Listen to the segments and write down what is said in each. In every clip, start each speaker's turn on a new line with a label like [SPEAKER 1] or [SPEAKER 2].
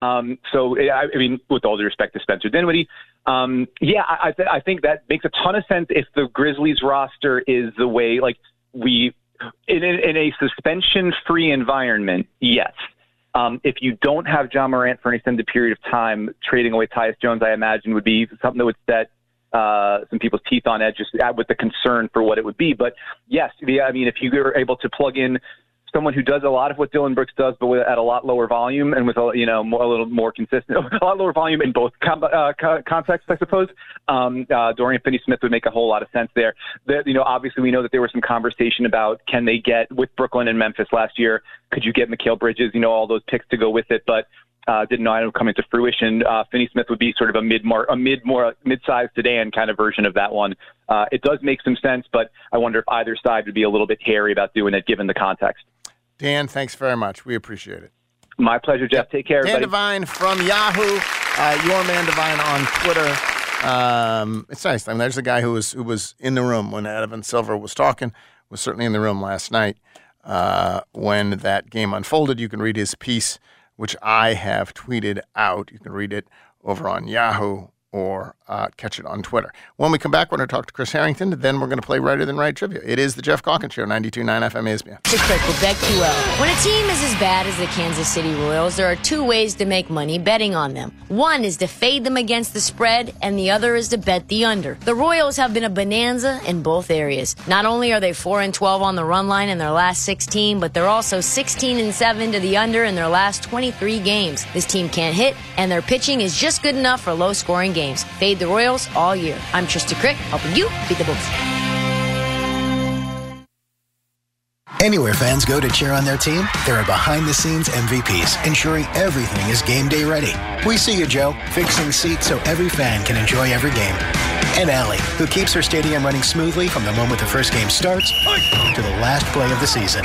[SPEAKER 1] Um, so, I, I mean, with all due respect to Spencer Dinwiddie, um, yeah, I, th- I think that makes a ton of sense if the Grizzlies roster is the way, like, we, in, in a suspension free environment, yes. Um, if you don't have Ja Morant for an extended period of time, trading away Tyus Jones, I imagine, would be something that would set uh, some people's teeth on edge just with the concern for what it would be. But yes, the, I mean, if you were able to plug in someone who does a lot of what Dillon Brooks does, but with, at a lot lower volume and with a you know more, a little more consistent, a lot lower volume in both com- uh, contexts, I suppose. Um, uh, Dorian Finney-Smith would make a whole lot of sense there. The, you know, obviously we know that there was some conversation about can they get with Brooklyn and Memphis last year. Could you get Mikal Bridges? You know, all those picks to go with it, but uh, didn't know it coming to fruition. Uh, Finney Smith would be sort of a mid a mid more mid-sized sedan kind of version of that one. Uh, it does make some sense, but I wonder if either side would be a little bit hairy about doing it given the context.
[SPEAKER 2] Dan, thanks very much. We appreciate it.
[SPEAKER 1] My pleasure, Jeff. Take care,
[SPEAKER 2] Dan
[SPEAKER 1] everybody.
[SPEAKER 2] Devine from Yahoo. Uh, your man Devine on Twitter. Um, it's nice. I mean, there's a guy who was who was in the room when Adam Silver was talking. Was certainly in the room last night uh, when that game unfolded. You can read his piece which I have tweeted out. You can read it over on Yahoo or uh, catch it on Twitter. When we come back, we're going to talk to Chris Herrington. Then we're going to play Righter Than Wright trivia. It is the Geoff Calkins Show, 92.9 FM ESPN.
[SPEAKER 3] The quick Quebec QL. When a team is as bad as the Kansas City Royals, there are two ways to make money betting on them. One is to fade them against the spread, and the other is to bet the under. The Royals have been a bonanza in both areas. Not only are they 4 and 12 on the run line in their last 16, but they're also 16 and 7 to the under in their last 23 games. This team can't hit, and their pitching is just good enough for low scoring games. Fade the Royals all year. I'm Tristan Crick, helping you beat the Bulls.
[SPEAKER 4] Anywhere fans go to cheer on their team, there are behind the scenes MVPs ensuring everything is game day ready. We see you, Joe, fixing seats so every fan can enjoy every game. And Allie, who keeps her stadium running smoothly from the moment the first game starts to the last play of the season.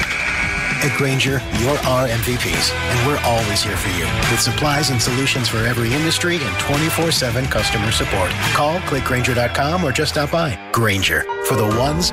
[SPEAKER 4] At Grainger, you're our MVPs, and we're always here for you with supplies and solutions for every industry and 24 7 customer support. Call clickgrainger.com or just stop by. Grainger for the ones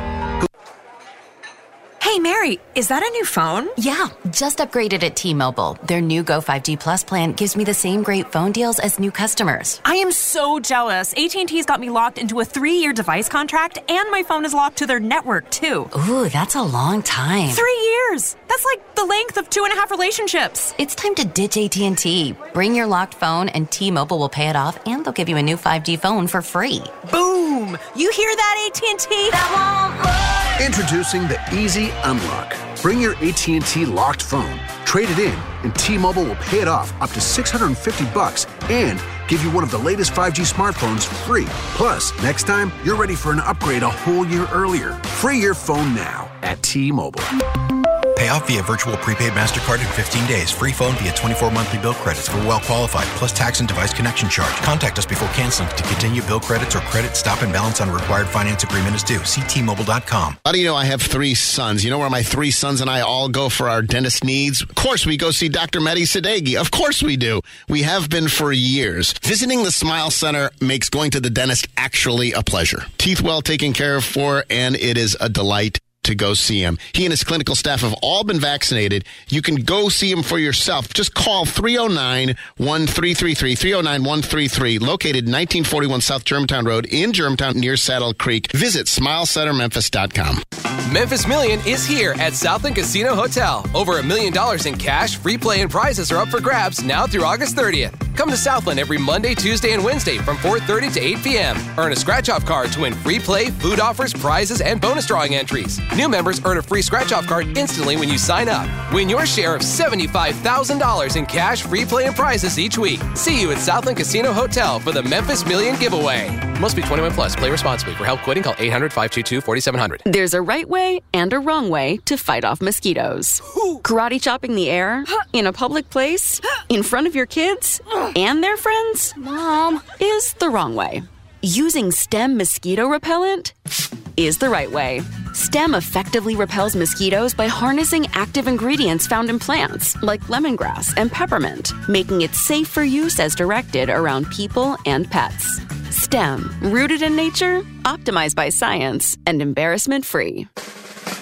[SPEAKER 5] Mary, is that a new phone?
[SPEAKER 6] Yeah, just upgraded at T Mobile. Their new Go 5G Plus plan gives me the same great phone deals as new customers.
[SPEAKER 5] I am so jealous. AT&T's got me locked into a three-year device contract, and my phone is locked to their network, too.
[SPEAKER 6] Ooh, that's a long time.
[SPEAKER 5] Three years! That's like the length of two and a half relationships.
[SPEAKER 6] It's time to ditch AT&T. Bring your locked phone, and T-Mobile will pay it off, and they'll give you a new 5G phone for free.
[SPEAKER 5] Boom! You hear that, AT&T?
[SPEAKER 7] Introducing the Easy Unlock. Bring your AT&T locked phone, trade it in, and T-Mobile will pay it off up to 650 bucks and give you one of the latest 5G smartphones free. Plus, next time, you're ready for an upgrade a whole year earlier. Free your phone now at T-Mobile.
[SPEAKER 8] Pay off via virtual prepaid MasterCard in 15 days. Free phone via 24 monthly bill credits for well qualified, plus tax and device connection charge. Contact us before canceling to continue bill credits or credit stop and balance on required finance agreement is due. Ctmobile.com.
[SPEAKER 9] How do you know I have three sons? You know where my three sons and I all go for our dentist needs? Of course, we go see Dr. Mehdi Sadeghi. Of course we do. We have been for years. Visiting the Smile Center makes going to the dentist actually a pleasure. Teeth well taken care of for, and it is a delight to go see him. He and his clinical staff have all been vaccinated. You can go see him for yourself. Just call 309 1333, 309 133, located 1941 South Germantown Road in Germantown near Saddle Creek. Visit smilecentermemphis.com.
[SPEAKER 10] Memphis Million is here at Southland Casino Hotel. Over a million dollars in cash, free play, and prizes are up for grabs now through August 30th. Come to Southland every Monday, Tuesday, and Wednesday from 4:30 to 8 p.m. Earn a scratch-off card to win free play, food offers, prizes, and bonus drawing entries. New members earn a free scratch-off card instantly when you sign up. Win your share of $75,000 in cash, free play, and prizes each week. See you at Southland Casino Hotel for the Memphis Million giveaway. Must be 21 plus. Play responsibly. For help quitting, call 800-522-4700.
[SPEAKER 11] There's a right way and a wrong way to fight off mosquitoes. Karate chopping the air in a public place in front of your kids and their friends,
[SPEAKER 3] Mom,
[SPEAKER 11] is the wrong way. Using STEM mosquito repellent is the right way. STEM effectively repels mosquitoes by harnessing active ingredients found in plants like lemongrass and peppermint, making it safe for use as directed around people and pets. STEM, rooted in nature, optimized by science, and embarrassment free.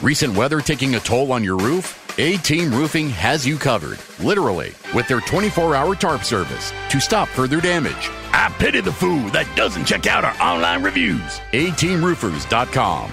[SPEAKER 12] Recent weather taking a toll on your roof?
[SPEAKER 7] A Team Roofing has you covered, literally, with their 24 hour tarp service to stop further damage. I pity the fool that doesn't check out our online reviews. A-teamroofers.com.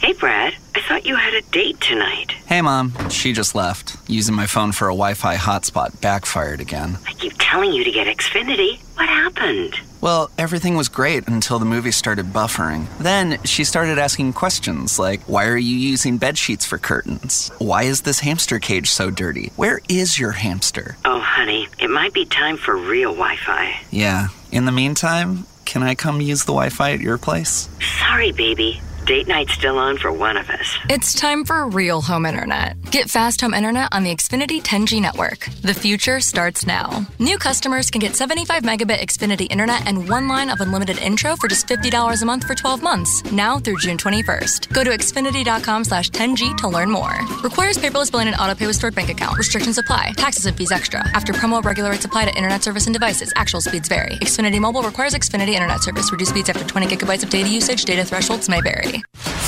[SPEAKER 13] Hey, Brad. I thought you had a date tonight.
[SPEAKER 14] Hey, Mom. She just left. Using my phone for a Wi Fi hotspot backfired again.
[SPEAKER 13] I keep telling you to get Xfinity. What happened?
[SPEAKER 14] Well, everything was great until the movie started buffering. Then she started asking questions like Why are you using bed sheets for curtains? Why is this hamster cage so dirty? Where is your hamster?
[SPEAKER 13] Oh, honey, it might be time for real Wi Fi.
[SPEAKER 14] Yeah. In the meantime, can I come use the Wi Fi at your place?
[SPEAKER 13] Sorry, baby. Date night's still on for one of us.
[SPEAKER 15] It's time for real home internet. Get fast home internet on the Xfinity 10G network. The future starts now. New customers can get 75 megabit Xfinity internet and one line of unlimited intro for just $50 a month for 12 months, now through June 21st. Go to xfinity.com slash 10G to learn more. Requires paperless billing and autopay with stored bank account. Restrictions apply. Taxes and fees extra. After promo, regular rates apply to internet service and devices. Actual speeds vary. Xfinity Mobile requires Xfinity internet service. Reduced speeds after 20 gigabytes of data usage. Data thresholds may vary.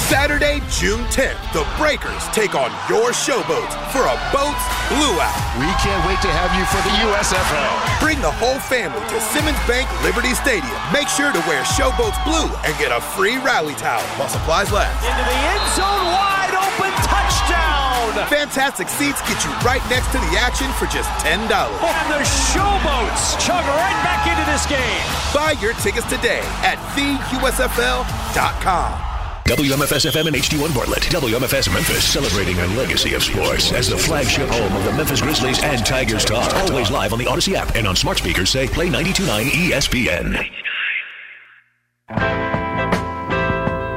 [SPEAKER 16] Saturday, June 10th, the Breakers take on your showboats for a boats blue out.
[SPEAKER 17] We can't wait to have you for the USFL.
[SPEAKER 16] Bring the whole family to Simmons Bank Liberty Stadium. Make sure to wear showboats blue and get a free rally towel while supplies last.
[SPEAKER 18] Into the end zone, wide open touchdown.
[SPEAKER 16] Fantastic seats get you right next to the action for just $10.
[SPEAKER 18] And the showboats chug right back into this game.
[SPEAKER 16] Buy your tickets today at theusfl.com.
[SPEAKER 17] WMFS FM and HD1 Bartlett. WMFS Memphis, celebrating a legacy of sports as the flagship home of the Memphis Grizzlies and Tigers Talk. Always live on the Odyssey app and on smart speakers say play 92.9 ESPN.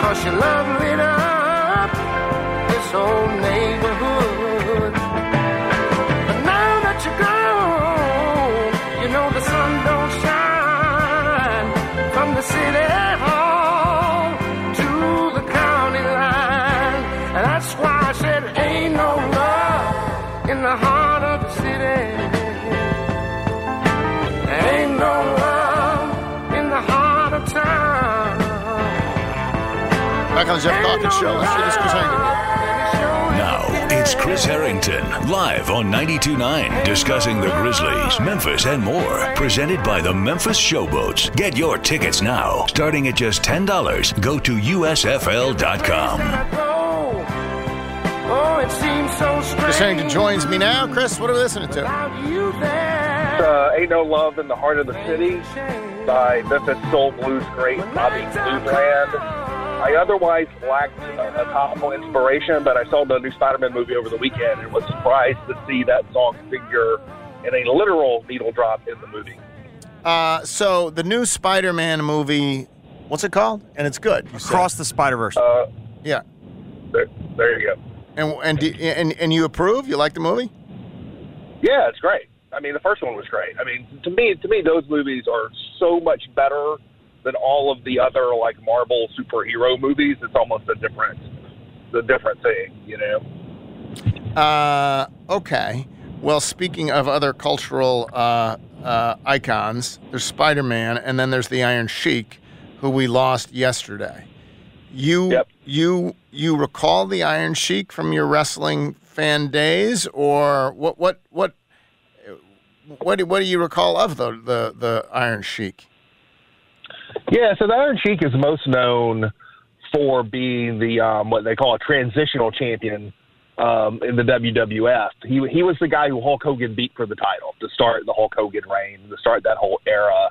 [SPEAKER 19] Cause your love lit up this whole
[SPEAKER 9] on Geoff Calkins Show. Let's see this Chris Herrington.
[SPEAKER 17] Now, it's Chris Herrington, live on 92.9, discussing the Grizzlies, Memphis, and more. Presented by the Memphis Showboats. Get your tickets now, starting at just $10. Go to USFL.com.
[SPEAKER 19] Oh, it seems so strange.
[SPEAKER 9] Chris Herrington joins me now. Chris, what are we listening to?
[SPEAKER 20] uh, Ain't No Love in the Heart of the City by Memphis Soul Blues great Bobby Blue Bland. I otherwise lacked a, a topical inspiration, but I saw the new Spider-Man movie over the weekend and was surprised to see that song figure in a literal needle drop in the movie.
[SPEAKER 9] Uh, so the new Spider-Man movie, what's it called? And it's good. You said.
[SPEAKER 21] Across the Spider Verse.
[SPEAKER 20] Uh,
[SPEAKER 9] yeah.
[SPEAKER 20] There, there you go.
[SPEAKER 9] And and do, and and you approve? You like the movie?
[SPEAKER 20] Yeah, it's great. I mean, the first one was great. I mean, to me, to me, those movies are so much better than all of the other like Marvel superhero movies. It's almost a different, a different thing, you know.
[SPEAKER 9] Uh, okay. Well, speaking of other cultural uh, uh, icons, there's Spider-Man, and then there's the Iron Sheik, who we lost yesterday. You you you recall the Iron Sheik from your wrestling fan days, or what what what what do, what do you recall of the the, the Iron Sheik?
[SPEAKER 20] Yeah, so the Iron Sheik is most known for being the um, what they call a transitional champion um, in the WWF. He he was the guy who Hulk Hogan beat for the title to start the Hulk Hogan reign, to start that whole era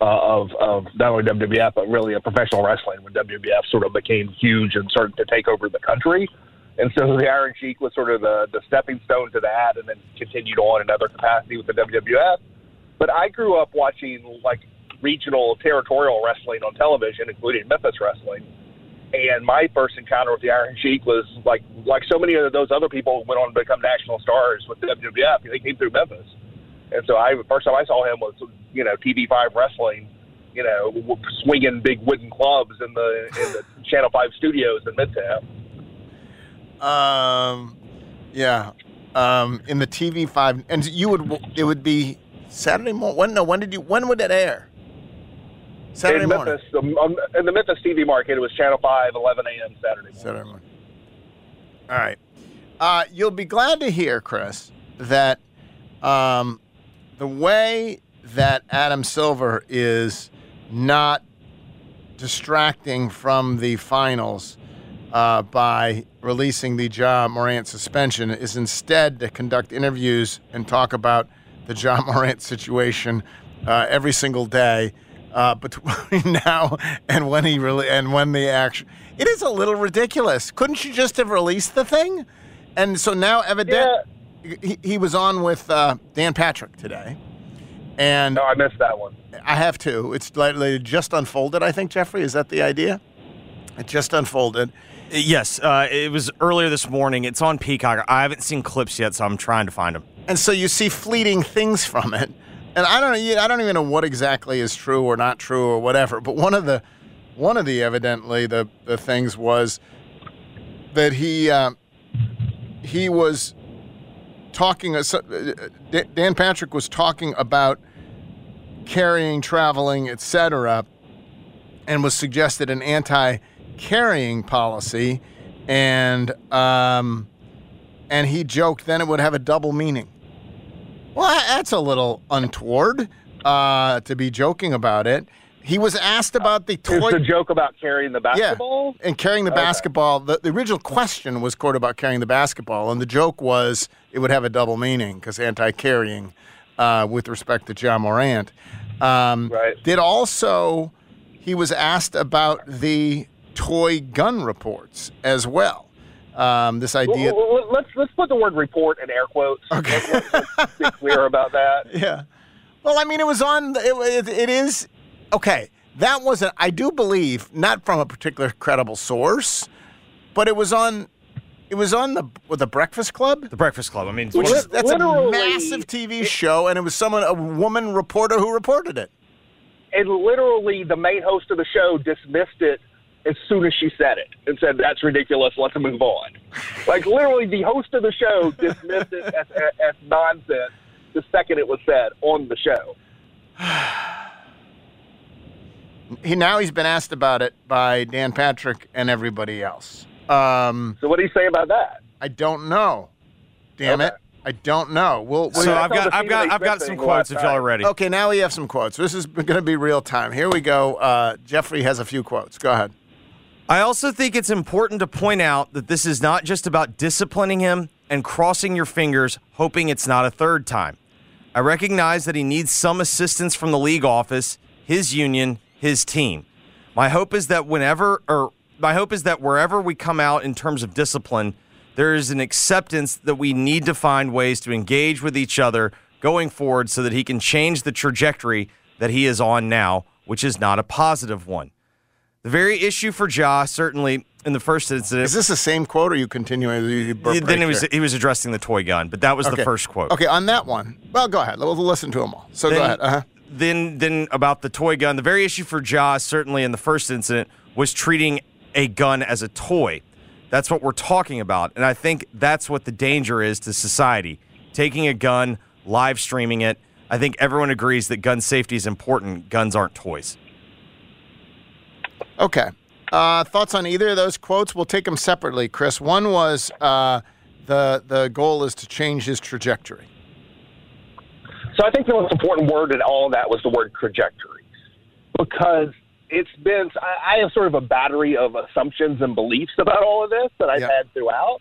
[SPEAKER 20] uh, of of not only WWF but really a professional wrestling when WWF sort of became huge and started to take over the country. And so the Iron Sheik was sort of the, the stepping stone to that, and then continued on in other capacity with the WWF. But I grew up watching like regional territorial wrestling on television, including Memphis wrestling. And my first encounter with the Iron Sheik was like like so many of those other people went on to become national stars with WWF. They came through Memphis, and so I first time I saw him was you know TV five wrestling, you know swinging big wooden clubs in the in the Channel Five studios in Midtown.
[SPEAKER 9] Um, yeah. Um, in the TV five, and you would it would be Saturday morning. When no? When did you? When would it air? Saturday
[SPEAKER 20] in
[SPEAKER 9] morning.
[SPEAKER 20] Memphis, um, in the Memphis TV market, it was Channel 5, 11 a.m. Saturday morning.
[SPEAKER 9] Saturday morning. All right. Uh, you'll be glad to hear, Chris, that um, the way that Adam Silver is not distracting from the finals uh, by releasing the Ja Morant suspension is instead to conduct interviews and talk about the Ja Morant situation uh, every single day uh, between now and when he really and when the action. It is a little ridiculous. Couldn't you just have released the thing? And so now, evidently, he, he was on with uh, Dan Patrick today, and
[SPEAKER 20] no, I missed that one.
[SPEAKER 9] I have to. It's like just unfolded. I think Jeffrey is that the idea? It just unfolded.
[SPEAKER 21] Yes, uh, it was earlier this morning. It's on Peacock. I haven't seen clips yet, so I'm trying to find them.
[SPEAKER 9] And so you see fleeting things from it. And I don't I don't even know what exactly is true or not true or whatever, but one of the one of the evidently the, the things was that he uh, he was talking uh, Dan Patrick was talking about carrying, traveling, etc., and was suggested an anti-carrying policy, and um, and he joked then it would have a double meaning. Well, that's a little untoward uh, to be joking about it. He was asked about the toy.
[SPEAKER 20] It's a joke about carrying the basketball?
[SPEAKER 9] Yeah, and carrying the
[SPEAKER 20] Okay.
[SPEAKER 9] basketball. The, the original question was quote about carrying the basketball, and the joke was it would have a double meaning because anti-carrying uh, with respect to Ja Morant. Um,
[SPEAKER 20] right.
[SPEAKER 9] Did also he was asked about the toy gun reports as well. Um, this idea.
[SPEAKER 20] Well, well, let's let's put the word report in air quotes. Okay. Let's, let's be clear about that.
[SPEAKER 9] Yeah. Well, I mean, it was on. It, it, it is okay. That wasn't. I do believe not from a particular credible source, but it was on. It was on the with the Breakfast Club.
[SPEAKER 21] The Breakfast Club. I mean,
[SPEAKER 9] Which is, that's a massive TV show, and it was someone, a woman reporter who reported it.
[SPEAKER 20] And literally, the main host of the show dismissed it as soon as she said it and said, "That's ridiculous. Let's move on." Like literally, the host of the show dismissed it as, as nonsense the second it was said on the show.
[SPEAKER 9] He now he's been asked about it by Dan Patrick and everybody else. Um,
[SPEAKER 20] so what do you say about that?
[SPEAKER 9] I don't know. Damn it. I don't know. We'll,
[SPEAKER 21] So I've got- I've got- I've got some quotes if y'all are ready.
[SPEAKER 9] Okay, now we have some quotes. This is going to be real time. Here we go. Uh, Jeffrey has a few quotes. Go ahead.
[SPEAKER 21] I also think it's important to point out that this is not just about disciplining him and crossing your fingers, hoping it's not a third time. I recognize that he needs some assistance from the league office, his union, his team. My hope is that whenever, or my hope is that wherever we come out in terms of discipline, there is an acceptance that we need to find ways to engage with each other going forward so that he can change the trajectory that he is on now, which is not a positive one. The very issue for Ja, certainly in the first incident.
[SPEAKER 9] Is this the same quote, or are you continuing? You
[SPEAKER 21] then
[SPEAKER 9] right
[SPEAKER 21] he was
[SPEAKER 9] there?
[SPEAKER 21] he was addressing the toy gun, but that was
[SPEAKER 9] Okay.
[SPEAKER 21] the first quote.
[SPEAKER 9] Okay, on that one. Well, go ahead. We'll listen to them all. So go
[SPEAKER 21] Then-
[SPEAKER 9] ahead. Uh-huh.
[SPEAKER 21] Then, then about the toy gun. The very issue for Ja, certainly in the first incident, was treating a gun as a toy. That's what we're talking about, and I think that's what the danger is to society. Taking a gun, live streaming it. I think everyone agrees that gun safety is important. Guns aren't toys.
[SPEAKER 9] Okay. Uh, thoughts on either of those quotes? We'll take them separately, Chris. One was uh, the the goal is to change his trajectory.
[SPEAKER 20] So I think the most important word in all of that was the word trajectory, because it's been I, I have sort of a battery of assumptions and beliefs about all of this that I've had throughout,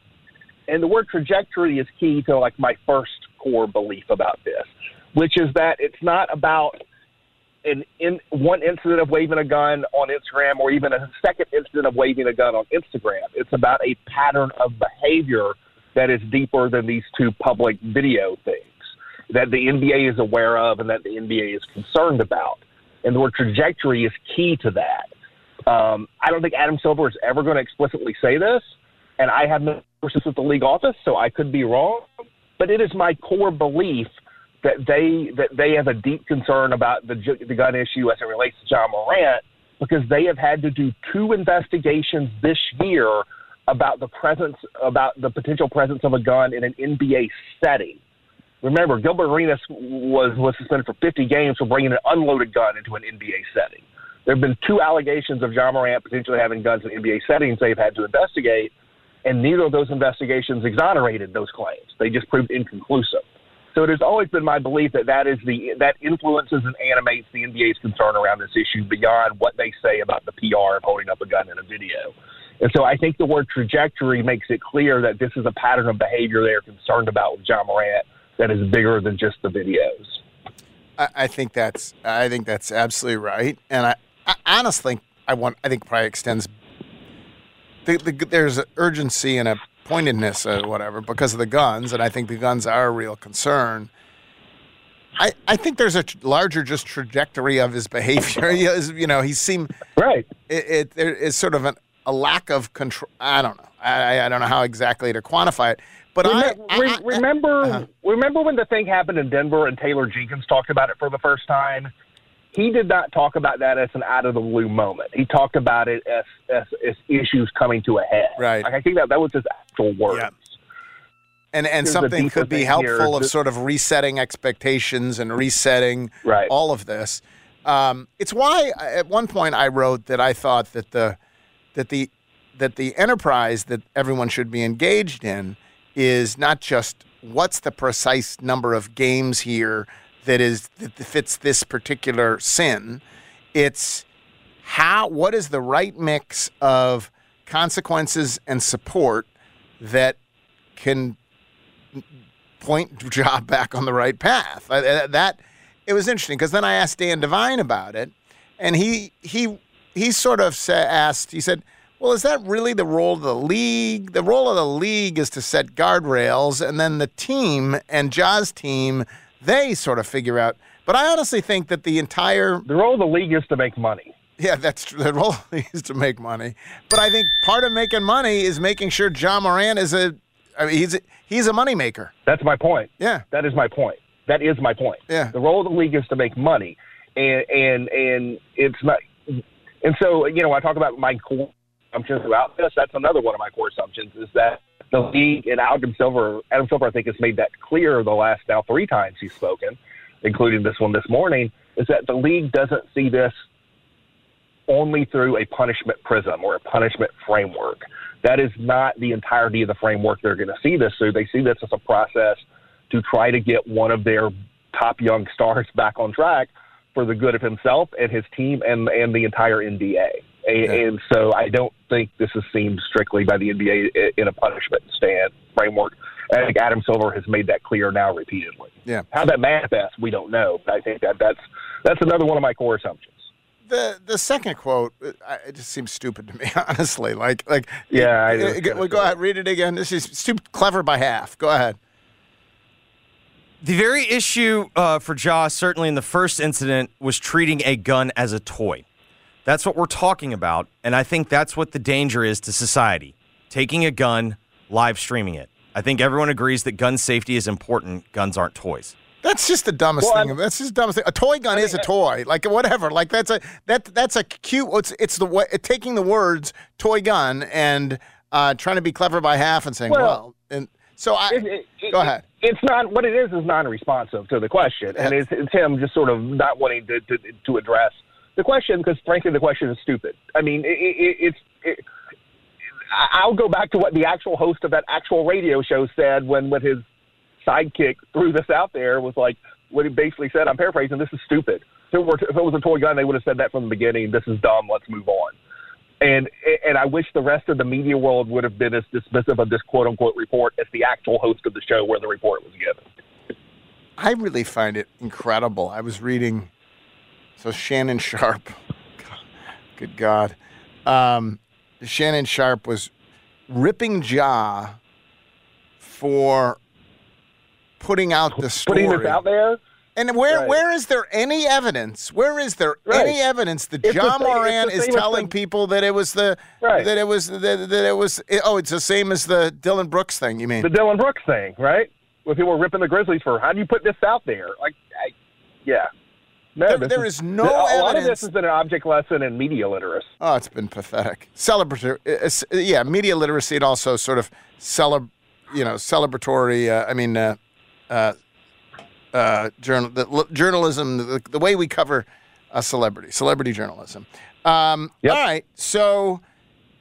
[SPEAKER 20] and the word trajectory is key to like my first core belief about this, which is that it's not about an in one incident of waving a gun on Instagram or even a second incident of waving a gun on Instagram. It's about a pattern of behavior that is deeper than these two public video things that the NBA is aware of and that the NBA is concerned about. And the word trajectory is key to that. Um, I don't think Adam Silver is ever going to explicitly say this, and I have no sources with the league office, so I could be wrong. But it is my core belief that they that they have a deep concern about the the gun issue as it relates to Ja Morant because they have had to do two investigations this year about the presence about the potential presence of a gun in an NBA setting. Remember, Gilbert Arenas was was suspended for 50 games for bringing an unloaded gun into an NBA setting. There have been two allegations of Ja Morant potentially having guns in NBA settings they've had to investigate, and neither of those investigations exonerated those claims. They just proved inconclusive. So it has always been my belief that that is the that influences and animates the NBA's concern around this issue beyond what they say about the PR of holding up a gun in a video. And so I think the word trajectory makes it clear that this is a pattern of behavior they are concerned about with Ja Morant that is bigger than just the videos.
[SPEAKER 9] I, I think that's I think that's absolutely right, and I, I honestly I want I think probably extends. The, the, there's an urgency and a pointedness or whatever because of the guns, and I think the guns are a real concern. I, I think there's a larger just trajectory of his behavior. he is, you know, he seemed
[SPEAKER 20] right.
[SPEAKER 9] It, it there is sort of an, a lack of control. I don't know. I, I don't know how exactly to quantify it. But
[SPEAKER 20] Remem-
[SPEAKER 9] I, I- I-
[SPEAKER 20] remember
[SPEAKER 9] uh-huh.
[SPEAKER 20] remember when the thing happened in Denver and Taylor Jenkins talked about it for the first time. He did not talk about that as an out of the blue moment. He talked about it as as, as issues coming to a head.
[SPEAKER 9] Right.
[SPEAKER 20] Like I think that that was his actual words.
[SPEAKER 9] and and
[SPEAKER 20] There's
[SPEAKER 9] something could be helpful
[SPEAKER 20] here.
[SPEAKER 9] of sort of resetting expectations and resetting
[SPEAKER 20] Right.
[SPEAKER 9] all of this. Um, it's why at one point I wrote that I thought that the that the that the enterprise that everyone should be engaged in is not just what's the precise number of games here that is that fits this particular sin. It's how what is the right mix of consequences and support that can point job back on the right path. That it was interesting because then I asked Dan Devine about it, and he he he sort of sa- asked. He said, "Well, is that really the role of the league? The role of the league is to set guardrails, and then the team and Ja's team they sort of figure out." But I honestly think that the entire
[SPEAKER 20] the role of the league is to make money.
[SPEAKER 9] Yeah, that's true. The role of the league is to make money. But I think part of making money is making sure Ja Morant is a. I mean, he's a, he's a moneymaker.
[SPEAKER 20] That's my point.
[SPEAKER 9] Yeah.
[SPEAKER 20] That is my point. That is my point.
[SPEAKER 9] Yeah.
[SPEAKER 20] The role of the league is to make money. And and and it's not and so, you know, I talk about my assumptions about this. That's another one of my core assumptions is that the league and Adam Silver Adam Silver I think has made that clear the last now three times he's spoken, including this one this morning, is that the league doesn't see this only through a punishment prism or a punishment framework. That is not the entirety of the framework they're going to see this through. They see this as a process to try to get one of their top young stars back on track for the good of himself and his team and and the entire NBA. And, and so I don't think this is seen strictly by the NBA in a punishment stand framework. I think Adam Silver has made that clear now repeatedly.
[SPEAKER 9] Yeah.
[SPEAKER 20] How that manifests, we don't know. But I think that that's that's another one of my core assumptions.
[SPEAKER 9] The the second quote, uh, it just seems stupid to me, honestly. Like like
[SPEAKER 20] Yeah, I
[SPEAKER 9] uh,
[SPEAKER 20] know.
[SPEAKER 9] uh, go- well, go ahead, read it again. This is too clever by half. Go ahead.
[SPEAKER 21] The very issue uh, for Ja, certainly in the first incident, was treating a gun as a toy. That's what we're talking about. And I think that's what the danger is to society taking a gun, live streaming it. I think everyone agrees that gun safety is important. Guns aren't toys.
[SPEAKER 9] That's just the dumbest
[SPEAKER 20] Well,
[SPEAKER 9] thing. That's just the dumbest thing. A toy gun is a toy. Like whatever. Like that's a that that's a cute. It's it's the way taking the words toy gun and uh, trying to be clever by half and saying well,
[SPEAKER 20] Well,
[SPEAKER 9] and so I
[SPEAKER 20] It- it- it-
[SPEAKER 9] go ahead.
[SPEAKER 20] It's not what it is is non-responsive to the question, and it's, it's him just sort of not wanting to to, to address the question because frankly the question is stupid. I mean, it, it, it's. It, I'll go back to what the actual host of that actual radio show said when when his sidekick threw this out there was like what he basically said. I'm paraphrasing. This is stupid. If it, were, if it was a toy gun, they would have said that from the beginning. This is dumb. Let's move on. And and I wish the rest of the media world would have been as dismissive of this quote unquote report as the actual host of the show where the report was given.
[SPEAKER 9] I really find it incredible. I was reading So Shannon Sharpe, good God, um, Shannon Sharpe was ripping Ja for putting out the story.
[SPEAKER 20] Putting this out there.
[SPEAKER 9] And where
[SPEAKER 20] Right.
[SPEAKER 9] where is there any evidence? Where is there
[SPEAKER 20] Right.
[SPEAKER 9] any evidence that
[SPEAKER 20] It's
[SPEAKER 9] John
[SPEAKER 20] same-
[SPEAKER 9] Moran is telling people that it was the
[SPEAKER 20] Right.
[SPEAKER 9] that it was that, that it was oh it's the same as the Dillon Brooks thing? You mean
[SPEAKER 20] The Dillon Brooks thing, right? When people were ripping the Grizzlies for, how do you put this out there? Like, I, yeah. No,
[SPEAKER 9] There- there is no
[SPEAKER 20] a lot of this has been an object lesson in media literacy.
[SPEAKER 9] Oh, it's been pathetic. Celebratory, uh, yeah, media literacy and also sort of celeb, you know, celebratory. Uh, I mean, uh, uh, uh, journal, the, l- journalism, the, the way we cover a celebrity, celebrity journalism. Um, All right, so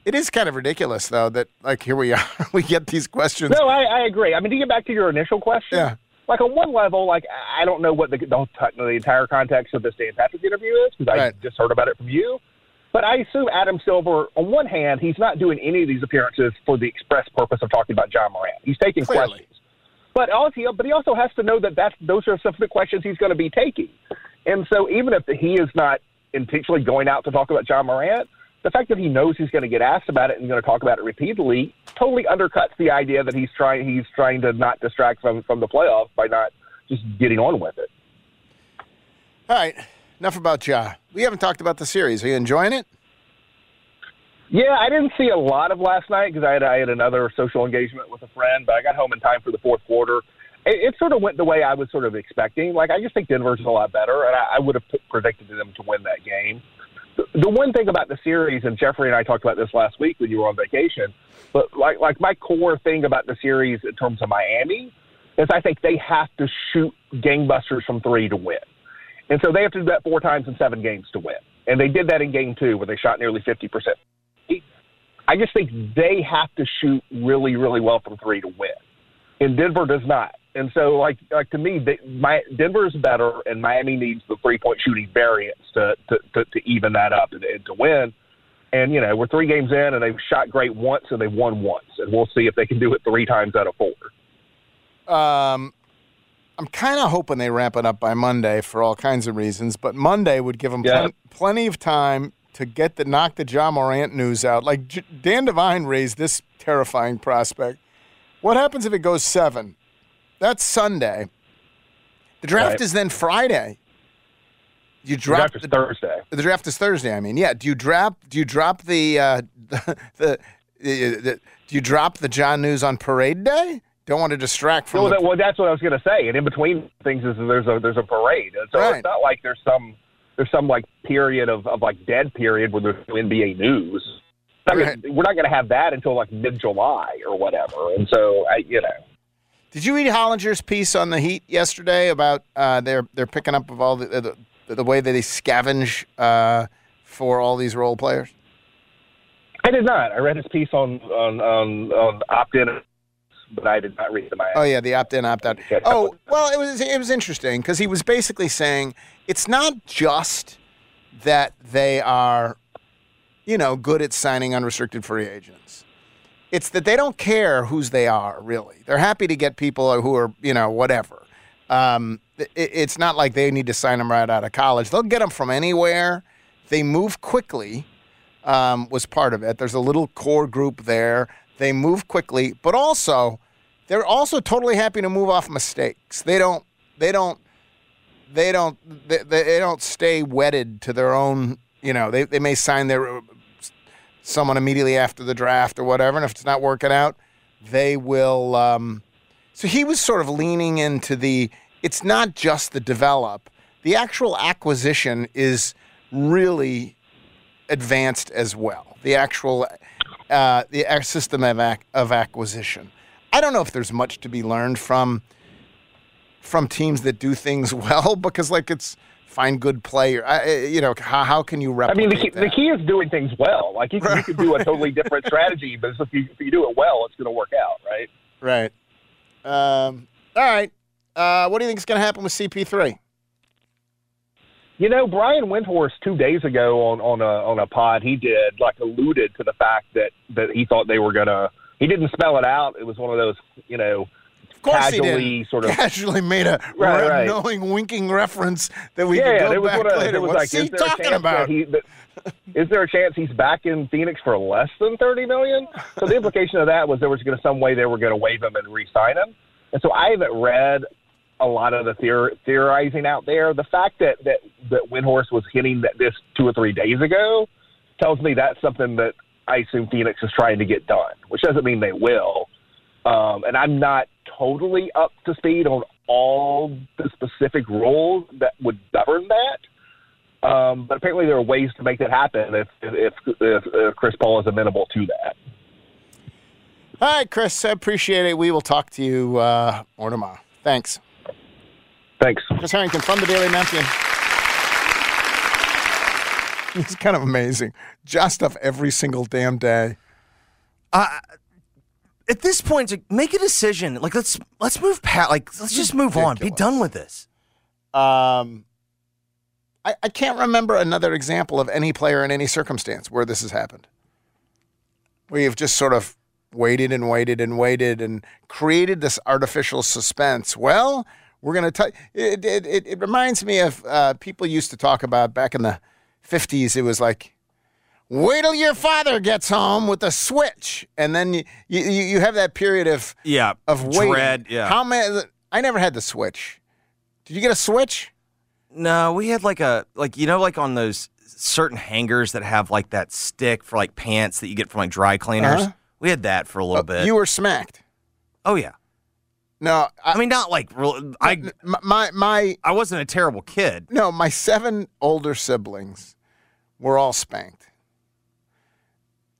[SPEAKER 9] it is kind of ridiculous, though, that like here we are, we get these questions.
[SPEAKER 20] No, I, I agree. I mean, to get back to your initial question,
[SPEAKER 9] Yeah.
[SPEAKER 20] Like on one level, like I don't know what the, the, the entire context of this Dan Patrick interview is because I
[SPEAKER 9] Right.
[SPEAKER 20] just heard about it from you. But I assume Adam Silver, on one hand, he's not doing any of these appearances for the express purpose of talking about Ja Morant. He's taking
[SPEAKER 9] Clearly.
[SPEAKER 20] questions. But also, but he also has to know that that's, those are some of the questions he's going to be taking. And so, even if he is not intentionally going out to talk about Ja Morant, the fact that he knows he's going to get asked about it and going to talk about it repeatedly totally undercuts the idea that he's trying he's trying to not distract from from the playoffs by not just getting on with it.
[SPEAKER 9] All right, enough about Ja. We haven't talked about the series. Are you enjoying it?
[SPEAKER 20] Yeah, I didn't see a lot of last night because I had I had another social engagement with a friend, but I got home in time for the fourth quarter. It, it sort of went the way I was sort of expecting. Like I just think Denver's a lot better, and I, I would have p- predicted them to win that game. The, one thing about the series, and Jeffrey and I talked about this last week when you were on vacation, but like like my core thing about the series in terms of Miami is I think they have to shoot gangbusters from three to win. And so they have to do that four times in seven games to win. And they did that in game two where they shot nearly 50%. I just think they have to shoot really, really well from three to win. And Denver does not. And so, like, like to me, they, my Denver is better, and Miami needs the three point shooting variance to to, to, to even that up and, and to win. And you know, we're three games in, and they've shot great once, and they've won once, and we'll see if they can do it three times out of four.
[SPEAKER 9] Um, I'm kind of hoping they ramp it up by Monday for all kinds of reasons, but Monday would give them
[SPEAKER 20] Yeah.
[SPEAKER 9] plen- plenty of time to get the knock the Ja Morant news out. Like J- Dan Devine raised this terrifying prospect. What happens if it goes seven? That's Sunday. The draft
[SPEAKER 20] Right.
[SPEAKER 9] is then Friday. You
[SPEAKER 20] The
[SPEAKER 9] drop
[SPEAKER 20] draft is
[SPEAKER 9] the,
[SPEAKER 20] Thursday.
[SPEAKER 9] the draft is Thursday. I mean, yeah. Do you drop? Do you drop the uh, the, the, the do you drop the John news on parade day? Don't want to distract from
[SPEAKER 20] Well,
[SPEAKER 9] the
[SPEAKER 20] that, well, that's what I was going to say. And in between things is there's a there's a parade, so
[SPEAKER 9] Right.
[SPEAKER 20] it's not like there's some there's some like period of, of like dead period where there's no NBA news. Not gonna- we're not going to have that until like mid July or whatever. And so I, you know,
[SPEAKER 9] Did you read Hollinger's piece on the Heat yesterday about uh, they're they're picking up of all the the, the way that they scavenge uh, for all these role players?
[SPEAKER 20] I did not. I read his piece on on on, on opt in, but I did not read the
[SPEAKER 9] Oh yeah, the opt in, opt out. Oh well, it was it was interesting because he was basically saying it's not just that they are, you know, good at signing unrestricted free agents. It's that they don't care whose they are really. They're happy to get people who are you know whatever. Um, it, it's not like they need to sign them right out of college. They'll get them from anywhere. They move quickly. Um, was part of it. There's a little core group there. They move quickly, but also they're also totally happy to move off mistakes. They don't. They don't. They don't. They, they don't stay wedded to their own. You know, they they may sign their someone immediately after the draft or whatever, and if it's not working out, they will. Um, so he was sort of leaning into the. It's not just the develop. The actual acquisition is really advanced as well. The actual uh, the system of, ac- of acquisition. I don't know if there's much to be learned from from teams that do things well because like it's find good player. I, I- you know how, how can you
[SPEAKER 20] I mean, the key,
[SPEAKER 9] that?
[SPEAKER 20] the key is doing things well. Like you, can- you could do a totally different strategy, but if you if you do it well, it's going to work out, right?
[SPEAKER 9] Right. Um, all right. Uh, what do you think is going to happen with CP3?
[SPEAKER 20] You know, Brian Windhorst two days ago on on a on a pod he did like alluded to the fact that that he thought they were gonna. He didn't spell it out. It was one of those you know
[SPEAKER 9] course he
[SPEAKER 20] casually
[SPEAKER 9] didn't.
[SPEAKER 20] sort of
[SPEAKER 9] casually made a
[SPEAKER 20] Right, right.
[SPEAKER 9] knowing, winking reference that we
[SPEAKER 20] yeah,
[SPEAKER 9] could go back
[SPEAKER 20] one uh,
[SPEAKER 9] later.
[SPEAKER 20] was
[SPEAKER 9] What's
[SPEAKER 20] like,
[SPEAKER 9] he
[SPEAKER 20] is there a
[SPEAKER 9] talking about?
[SPEAKER 20] He, that, is there a chance he's back in Phoenix for less than thirty million? So the implication of that was there was going to some way they were going to waive him and re-sign him. And so I haven't read a lot of the theor- theorizing out there. The fact that that that Windhorst was hitting that this two or three days ago tells me that's something that I assume Phoenix is trying to get done, which doesn't mean they will. Um, and I'm not totally up to speed on all the specific rules that would govern that. Um, but apparently, there are ways to make that happen if if, if, if Chris Paul is amenable to that.
[SPEAKER 9] All right, Chris, I appreciate it. We will talk to you uh, more tomorrow. Thanks.
[SPEAKER 20] Thanks.
[SPEAKER 9] Chris Herrington from the Daily Memphian. It's kind of amazing. Just stuff every single damn day.
[SPEAKER 21] Uh, at this point, like, make a decision. Like let's let's move past. Like let's just move on. Be done with this.
[SPEAKER 9] Um, I, I can't remember another example of any player in any circumstance where this has happened. Where you've just sort of waited and waited and waited and created this artificial suspense. Well, we're going to tell it, it, it, it reminds me of uh, people used to talk about back in the 50s. It was like, wait till your father gets home with a switch. And then you, you, you have that period of,
[SPEAKER 21] Yeah,
[SPEAKER 9] of waiting.
[SPEAKER 21] dread. Yeah.
[SPEAKER 9] How many? I never had the switch. Did you get a switch?
[SPEAKER 21] No, we had like a like you know like on those certain hangers that have like that stick for like pants that you get from like dry cleaners.
[SPEAKER 9] Uh-huh.
[SPEAKER 21] We had that for a little bit.
[SPEAKER 9] You were smacked.
[SPEAKER 21] oh yeah.
[SPEAKER 9] No,
[SPEAKER 21] I, mean not like real. I
[SPEAKER 9] my my
[SPEAKER 21] I wasn't a terrible kid.
[SPEAKER 9] no, my seven older siblings were all spanked.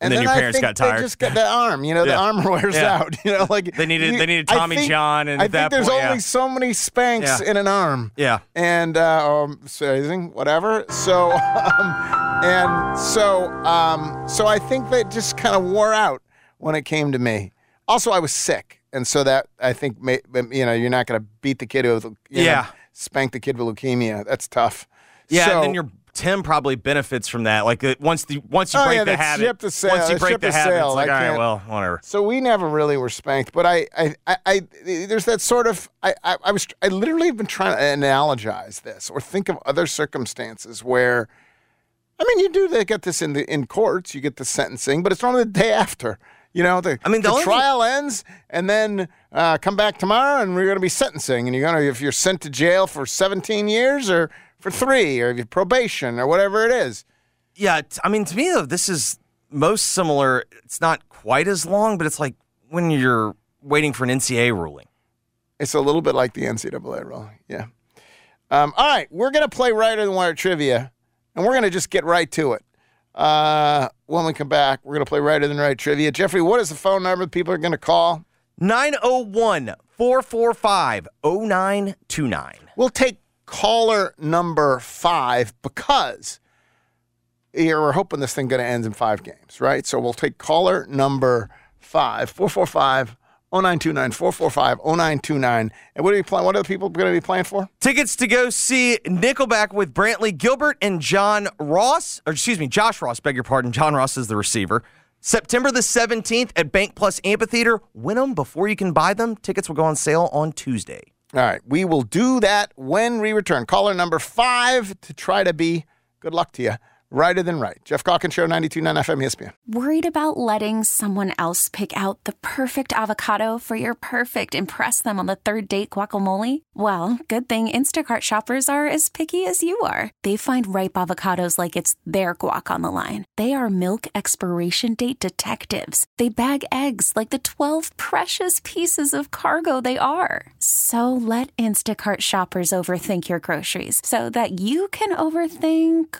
[SPEAKER 21] And then your
[SPEAKER 9] I
[SPEAKER 21] parents got
[SPEAKER 9] They
[SPEAKER 21] tired.
[SPEAKER 9] just got the arm, you know, the arm wears
[SPEAKER 21] Yeah.
[SPEAKER 9] out. You know, like
[SPEAKER 21] They needed-
[SPEAKER 9] you-
[SPEAKER 21] they needed Tommy
[SPEAKER 9] think-
[SPEAKER 21] John, and
[SPEAKER 9] I think there's
[SPEAKER 21] point,
[SPEAKER 9] only
[SPEAKER 21] yeah.
[SPEAKER 9] so many spanks
[SPEAKER 21] Yeah.
[SPEAKER 9] in an arm.
[SPEAKER 21] Yeah.
[SPEAKER 9] and uh, um, sizing, whatever. So, um, and so, um, so I think that just kind of wore out when it came to me. Also, I was sick, and so that I think, ma- you know, you're not going to beat the kid with, you know,
[SPEAKER 21] Yeah.
[SPEAKER 9] spank the kid with leukemia. That's tough.
[SPEAKER 21] Yeah,
[SPEAKER 9] So-
[SPEAKER 21] and then your Tim probably benefits from that. Like uh, once the once you
[SPEAKER 9] Oh,
[SPEAKER 21] break
[SPEAKER 9] yeah,
[SPEAKER 21] the habit,
[SPEAKER 9] ship to sail.
[SPEAKER 21] once you break the habit, it's like
[SPEAKER 9] I
[SPEAKER 21] all right, well, whatever.
[SPEAKER 9] So we never really were spanked, but I, I, I, I there's that sort of, I, I, I was, I literally have been trying to analogize this or think of other circumstances where, I mean, you do they get this in the in courts, you get the sentencing, but it's only the day after. You know, the,
[SPEAKER 21] I mean, the
[SPEAKER 9] the
[SPEAKER 21] only thing-
[SPEAKER 9] trial ends, and then uh, come back tomorrow, and we're going to be sentencing, and you're going to, if you're sent to jail for 17 years or for three, or if you probation or whatever it is.
[SPEAKER 21] Yeah, I mean, to me though, this is most similar. It's not quite as long, but it's like when you're waiting for an NCAA ruling.
[SPEAKER 9] It's a little bit like the NCAA ruling. Yeah. Um, all right, we're gonna play Righter Than Wire trivia, and we're gonna just get right to it. Uh, when we come back, we're gonna play Righter Than Wright trivia. Jeffrey, what is the phone number people are gonna call?
[SPEAKER 21] 901 445 0929.
[SPEAKER 9] We'll take caller number five because we're hoping this thing gonna end in five games, right? So we'll take caller number five, 445 0929, 445 0929. And what are you playing? What are the people gonna be playing for?
[SPEAKER 21] Tickets to go see Nickelback with Brantley Gilbert and John Ross, or excuse me, Josh Ross, beg your pardon. John Ross is the receiver. September the 17th at Bank Plus Amphitheater. Win them before you can buy them. Tickets will go on sale on Tuesday.
[SPEAKER 9] All right, we will do that when we return. Caller number five to try to be, good luck to you, righter than Wright. Geoff Calkins Show, 92.9 FM ESPN.
[SPEAKER 22] Worried about letting someone else pick out the perfect avocado for your perfect impress them on the third date guacamole? Well, good thing Instacart shoppers are as picky as you are. They find ripe avocados like it's their guac on the line. They are milk expiration date detectives. They bag eggs like the 12 precious pieces of cargo they are. So let Instacart shoppers overthink your groceries so that you can overthink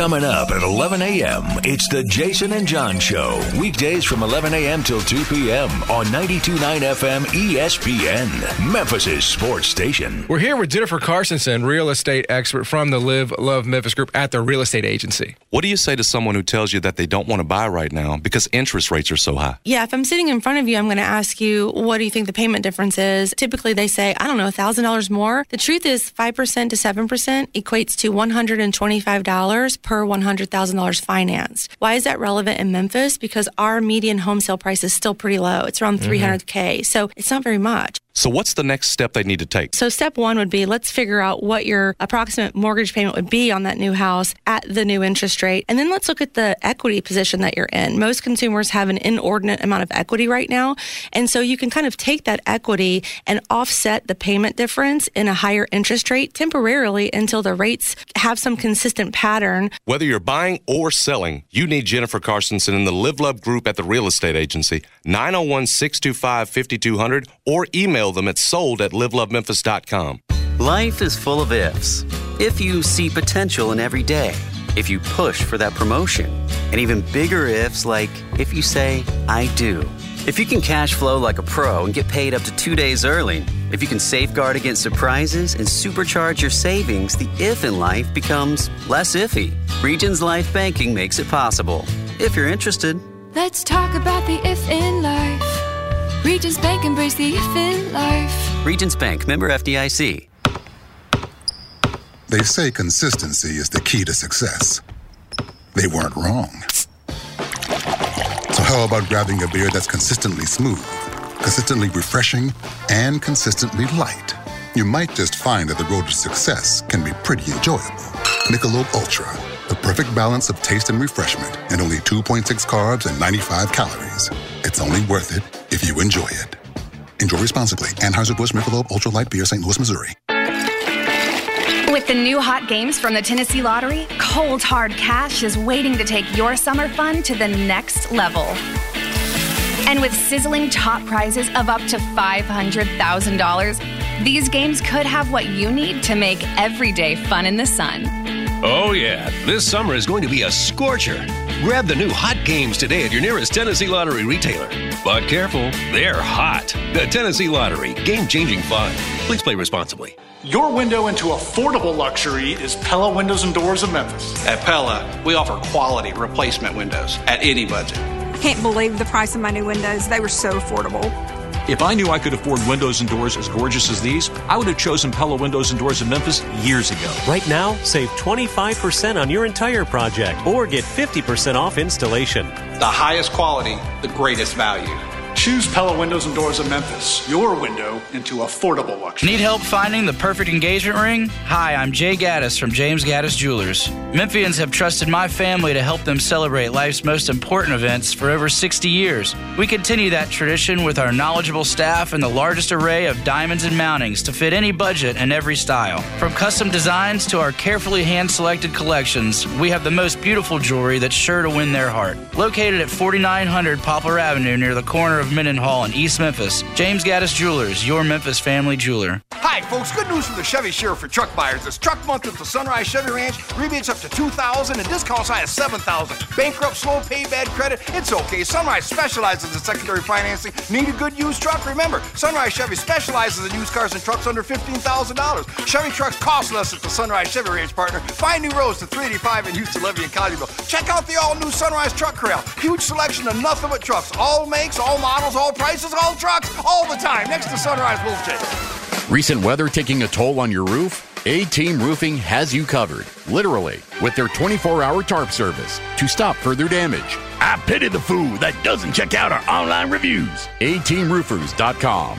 [SPEAKER 17] Coming up at 11 a.m., it's the Jason and John Show. Weekdays from 11 a.m. till 2 p.m. on 92.9 FM ESPN, Memphis' sports station.
[SPEAKER 23] We're here with Jennifer Carsonson, real estate expert from the Live Love Memphis Group at the real estate agency.
[SPEAKER 24] What do you say to someone who tells you that they don't want to buy right now because interest rates are so high?
[SPEAKER 25] Yeah, if I'm sitting in front of you, I'm going to ask you, what do you think the payment difference is? Typically, they say, I don't know, $1,000 more. The truth is, 5% to 7% equates to $125 per $100,000 financed. Why is that relevant in Memphis? Because our median home sale price is still pretty low. It's around
[SPEAKER 24] Mhm.
[SPEAKER 25] 300K. So it's not very much.
[SPEAKER 24] So, what's the next step they need to take?
[SPEAKER 25] So step one would be let's figure out what your approximate mortgage payment would be on that new house at the new interest rate. And then let's look at the equity position that you're in. Most consumers have an inordinate amount of equity right now. And so you can kind of take that equity and offset the payment difference in a higher interest rate temporarily until the rates have some consistent pattern.
[SPEAKER 24] Whether you're buying or selling, you need Jennifer Carsonson in the Live Love Group at the real estate agency, 901 625 5200, or email them at sold at livelovememphis.com.
[SPEAKER 26] Life is full of ifs. If you see potential in every day, if you push for that promotion, and even bigger ifs like if you say, I do. If you can cash flow like a pro and get paid up to two days early, if you can safeguard against surprises and supercharge your savings, the if in life becomes less iffy. Regions Life Banking makes it possible. If you're interested,
[SPEAKER 27] Let's talk about the if in life. Regions Bank embrace the if in life.
[SPEAKER 26] Regions Bank, member FDIC.
[SPEAKER 28] They say consistency is the key to success. They weren't wrong. So, how about grabbing a beer that's consistently smooth, consistently refreshing, and consistently light? You might just find that the road to success can be pretty enjoyable. Michelob Ultra, the perfect balance of taste and refreshment, and only 2.6 carbs and 95 calories. It's only worth it if you enjoy it. Enjoy responsibly. Anheuser-Busch Michelob Ultra Light Beer, St. Louis, Missouri.
[SPEAKER 29] With the new hot games from the Tennessee Lottery, Cold Hard Cash is waiting to take your summer fun to the next level. And with sizzling top prizes of up to $500,000, these games could have what you need to make every day fun in the sun.
[SPEAKER 30] Oh, yeah. This summer is going to be a scorcher. Grab the new hot games today at your nearest Tennessee Lottery retailer. But careful, they're hot. The Tennessee Lottery, game changing fun. Please play responsibly.
[SPEAKER 31] Your window into affordable luxury is Pella Windows and Doors of Memphis.
[SPEAKER 32] At Pella, we offer quality replacement windows at any budget.
[SPEAKER 33] I can't believe the price of my new windows. They were so affordable.
[SPEAKER 18] If I knew I could afford windows and doors as gorgeous as these, I would have chosen Pella Windows and Doors in Memphis years ago.
[SPEAKER 34] Right now, save 25% on your entire project or get 50% off installation.
[SPEAKER 32] The highest quality, the greatest value.
[SPEAKER 31] Choose Pella Windows and Doors of Memphis, your window into affordable luxury.
[SPEAKER 35] Need help finding the perfect engagement ring? Hi, I'm Jay Gaddis from James Gaddis Jewelers. Memphians have trusted my family to help them celebrate life's most important events for over 60 years. We continue that tradition with our knowledgeable staff and the largest array of diamonds and mountings to fit any budget and every style. From custom designs to our carefully hand selected collections, we have the most beautiful jewelry that's sure to win their heart. Located at 4900 Poplar Avenue near the corner of Mendenhall in East Memphis, James Gaddis Jewelers, your Memphis family jeweler.
[SPEAKER 36] Hi, folks. Good news from the Chevy Share for truck buyers. It's truck month at the Sunrise Chevy Ranch. Rebates up to 2000 and discounts high as 7000 Bankrupt, slow pay, bad credit? It's okay. Sunrise specializes in secondary financing. Need a good used truck? Remember, Sunrise Chevy specializes in used cars and trucks under $15,000. Chevy trucks cost less at the Sunrise Chevy Ranch partner. Find new roads to 385 in Houston Levee, and Collierville. Check out the all-new Sunrise Truck Corral. Huge selection of nothing but trucks. All makes, all models, all prices, all trucks, all the time. Next to Sunrise Bullshit.
[SPEAKER 7] Recent weather taking a toll on your roof? A Team Roofing has you covered, literally, with their 24 hour tarp service to stop further damage. I pity the fool that doesn't check out our online reviews. ATeamRoofers.com.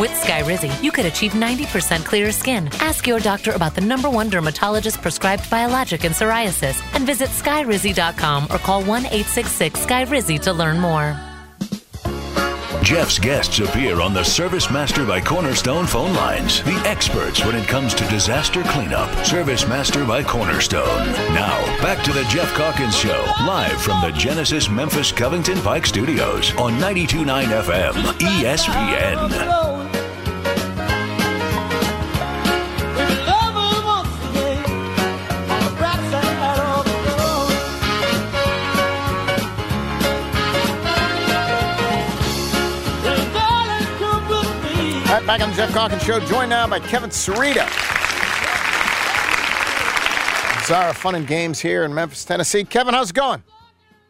[SPEAKER 37] With Skyrizi, you could achieve 90% clearer skin. Ask your doctor about the number one dermatologist prescribed biologic in psoriasis and visit skyrizi.com or call 1 866 Skyrizi to learn more.
[SPEAKER 17] Geoff's guests appear on the Service Master by Cornerstone phone lines. The experts when it comes to disaster cleanup. Service Master by Cornerstone. Now, back to the Geoff Calkins Show, live from the Genesis Memphis Covington Pike Studios on 92.9 FM, ESPN.
[SPEAKER 9] Back on the Geoff Calkins Show, joined now by Kevin Cerrito. Zara Fun and Games here in Memphis, Tennessee. Kevin, how's it going?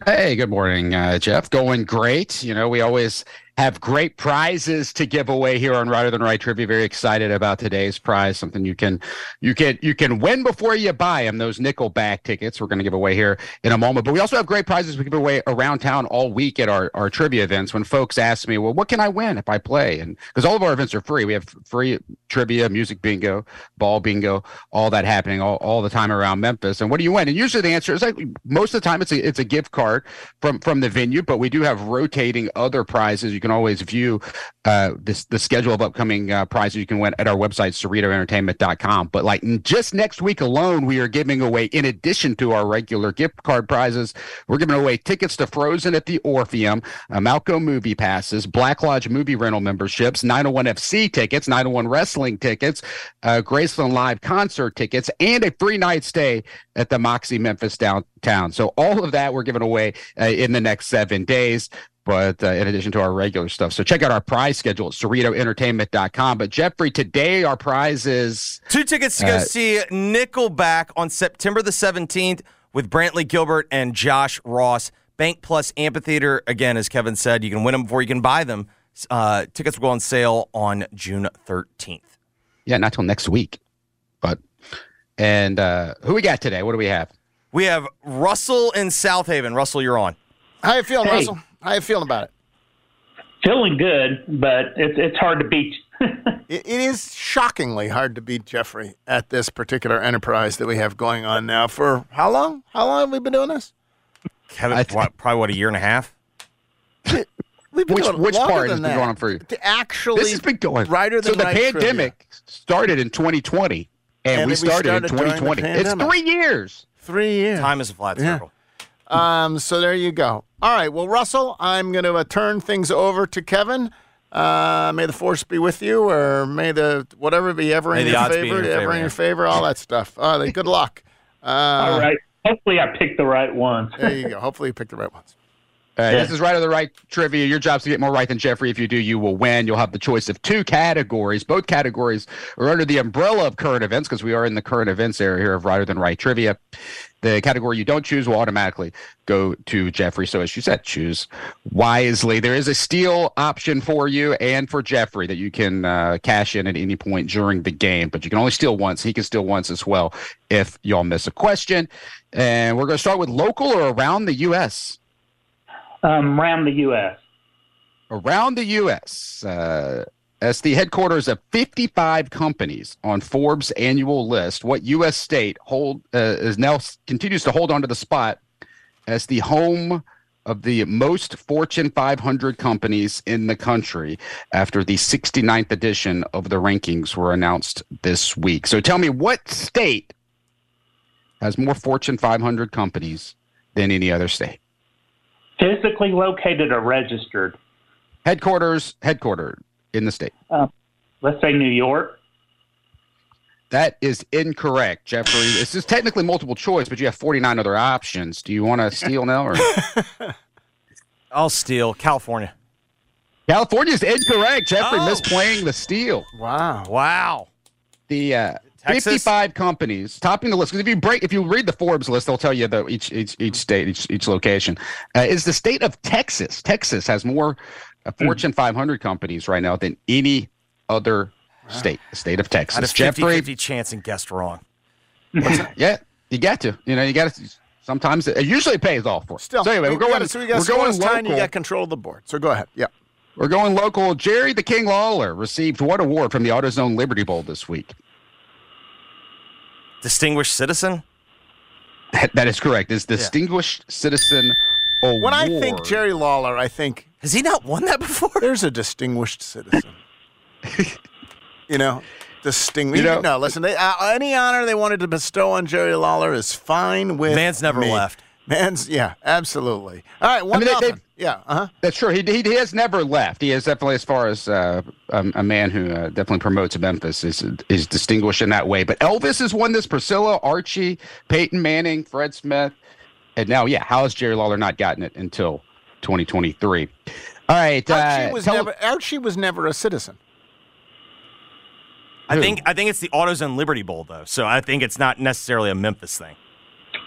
[SPEAKER 38] Hey, good morning, uh, Geoff. Going great. You know, we always have great prizes to give away here on Righter Than Wright Trivia. Very excited about today's prize. Something you can you can you can win before you buy them. Those Nickelback tickets we're going to give away here in a moment. But we also have great prizes we give away around town all week at our, our trivia events. When folks ask me, well, what can I win if I play? And because all of our events are free, we have free trivia, music bingo, ball bingo, all that happening all, all the time around Memphis. And what do you win? And usually the answer is like most of the time it's a it's a gift card from from the venue, but we do have rotating other prizes. You can always view uh, this the schedule of upcoming uh, prizes you can win at our website, CerritoEntertainment.com. But like just next week alone, we are giving away, in addition to our regular gift card prizes, we're giving away tickets to Frozen at the Orpheum, uh, Malco movie passes, Black Lodge movie rental memberships, 901 FC tickets, 901 wrestling tickets, uh, Graceland Live concert tickets, and a free night stay at the Moxy Memphis downtown. So all of that we're giving away uh, in the next seven days but uh, in addition to our regular stuff. So check out our prize schedule at CerritoEntertainment.com. But Jeffrey, today our prize is
[SPEAKER 21] two tickets to go
[SPEAKER 38] uh,
[SPEAKER 21] see Nickelback on September the 17th with Brantley Gilbert and Josh Ross. Bank Plus Amphitheater, again, as Kevin said, you can win them before you can buy them. Uh, tickets will go on sale on June 13th.
[SPEAKER 38] Yeah, not till next week. But, and uh, who we got today? What do we have?
[SPEAKER 21] We have Russell in Southaven. Russell, you're on.
[SPEAKER 9] How you feeling,
[SPEAKER 39] Hey.
[SPEAKER 9] Russell? How you feeling about it?
[SPEAKER 39] Feeling good, but it's it's hard to beat.
[SPEAKER 9] It, it is shockingly hard to beat Jeffrey at this particular enterprise that we have going on now. For how long? How long have we been doing this?
[SPEAKER 21] Kevin, what, probably what, a year and a half?
[SPEAKER 9] We've been
[SPEAKER 38] Which
[SPEAKER 9] doing
[SPEAKER 38] which
[SPEAKER 9] longer
[SPEAKER 38] part has been
[SPEAKER 9] that.
[SPEAKER 38] going on for you?
[SPEAKER 9] To actually,
[SPEAKER 38] This has been going.
[SPEAKER 9] Rider
[SPEAKER 38] so the
[SPEAKER 9] Right
[SPEAKER 38] pandemic started in 2020, and,
[SPEAKER 9] And
[SPEAKER 38] we
[SPEAKER 9] we
[SPEAKER 38] started,
[SPEAKER 9] started
[SPEAKER 38] in 2020. It's three years.
[SPEAKER 9] Three years.
[SPEAKER 21] Time is a flat
[SPEAKER 9] Yeah.
[SPEAKER 21] circle.
[SPEAKER 9] Um, so there you go. All right. Well, Russell, I'm going to uh, turn things over to Kevin. Uh, may the force be with you, or may the whatever be ever
[SPEAKER 21] May
[SPEAKER 9] in your
[SPEAKER 21] odds be in
[SPEAKER 9] favor,
[SPEAKER 21] your
[SPEAKER 9] ever
[SPEAKER 21] favor,
[SPEAKER 9] in
[SPEAKER 21] yeah.
[SPEAKER 9] your favor, all that stuff. All right. Good luck. Uh,
[SPEAKER 39] All right. Hopefully, I picked the right ones.
[SPEAKER 9] There you go. Hopefully, you picked the right ones.
[SPEAKER 38] Uh. This is right or the right trivia. Your job's to get more right than Jeffrey. If you do, you will win. You'll have the choice of two categories. Both categories are under the umbrella of current events because we are in the current events area here of Righter Than Wright trivia. The category you don't choose will automatically go to Jeffrey. So, as you said, choose wisely. There is a steal option for you and for Jeffrey that you can uh, cash in at any point during the game, but you can only steal once. He can steal once as well if y'all miss a question. And we're going to start with local or around the U.S.
[SPEAKER 39] Um, around the U.S.
[SPEAKER 38] around the U.S. Uh, as the headquarters of 55 companies on Forbes' annual list, what U.S. state hold uh, is now continues to hold on to the spot as the home of the most Fortune 500 companies in the country after the 69th edition of the rankings were announced this week. So tell me, what state has more Fortune 500 companies than any other state?
[SPEAKER 39] Physically located or registered?
[SPEAKER 38] Headquarters, headquartered in the state.
[SPEAKER 39] Uh, let's say New York.
[SPEAKER 38] That is incorrect, Jeffrey. This is technically multiple choice, but you have 49 other options. Do you want to steal now? Or?
[SPEAKER 21] I'll steal California.
[SPEAKER 38] California is incorrect. Jeffrey
[SPEAKER 21] Oh.
[SPEAKER 38] misplaying the steal.
[SPEAKER 9] Wow.
[SPEAKER 21] Wow.
[SPEAKER 38] The uh,
[SPEAKER 21] Texas?
[SPEAKER 38] 55 companies topping the list. Because if you break, if you read the Forbes list, they'll tell you the each each each state, each each location uh, is the state of Texas. Texas has more uh,
[SPEAKER 21] Hmm.
[SPEAKER 38] Fortune 500 companies right now than any other state. The state of
[SPEAKER 21] I had a
[SPEAKER 38] Texas.
[SPEAKER 21] 50
[SPEAKER 38] Jeffrey,
[SPEAKER 21] 50 chance and guessed wrong.
[SPEAKER 38] yeah, you got to. You know, you got to. Sometimes it usually pays off for. it.
[SPEAKER 9] Still,
[SPEAKER 38] so anyway,
[SPEAKER 9] we
[SPEAKER 38] we're going.
[SPEAKER 9] Gotta, so we got
[SPEAKER 38] we're going
[SPEAKER 9] time. You got control of the board. So go ahead. Yeah.
[SPEAKER 38] We're going local. Jerry the King Lawler received what award from the AutoZone Liberty Bowl this week?
[SPEAKER 21] Distinguished citizen?
[SPEAKER 38] That, that is correct. Is Distinguished Citizen Award.
[SPEAKER 9] When I think Jerry Lawler, I think
[SPEAKER 21] has he not won that before?
[SPEAKER 9] There's a distinguished citizen. you know, distinguished.
[SPEAKER 38] You know-
[SPEAKER 9] no, listen. They, uh, any honor they wanted to bestow on Jerry Lawler is fine with
[SPEAKER 21] Man's never
[SPEAKER 9] me.
[SPEAKER 21] left.
[SPEAKER 9] Man's yeah, absolutely. All right, one
[SPEAKER 38] I mean, they- they-
[SPEAKER 9] yeah, uh huh.
[SPEAKER 38] That's true. He, he he has never left. He is definitely, as far as uh, um, a man who uh, definitely promotes Memphis, is is distinguished in that way. But Elvis has won this. Priscilla, Archie, Peyton Manning, Fred Smith, and now, yeah, how has Jerry Lawler not gotten it until 2023? All right,
[SPEAKER 9] Archie
[SPEAKER 38] uh,
[SPEAKER 9] was
[SPEAKER 38] tell-
[SPEAKER 9] never. Archie was never a citizen.
[SPEAKER 21] I think I think it's the AutoZone Liberty Bowl though, so I think it's not necessarily a Memphis thing,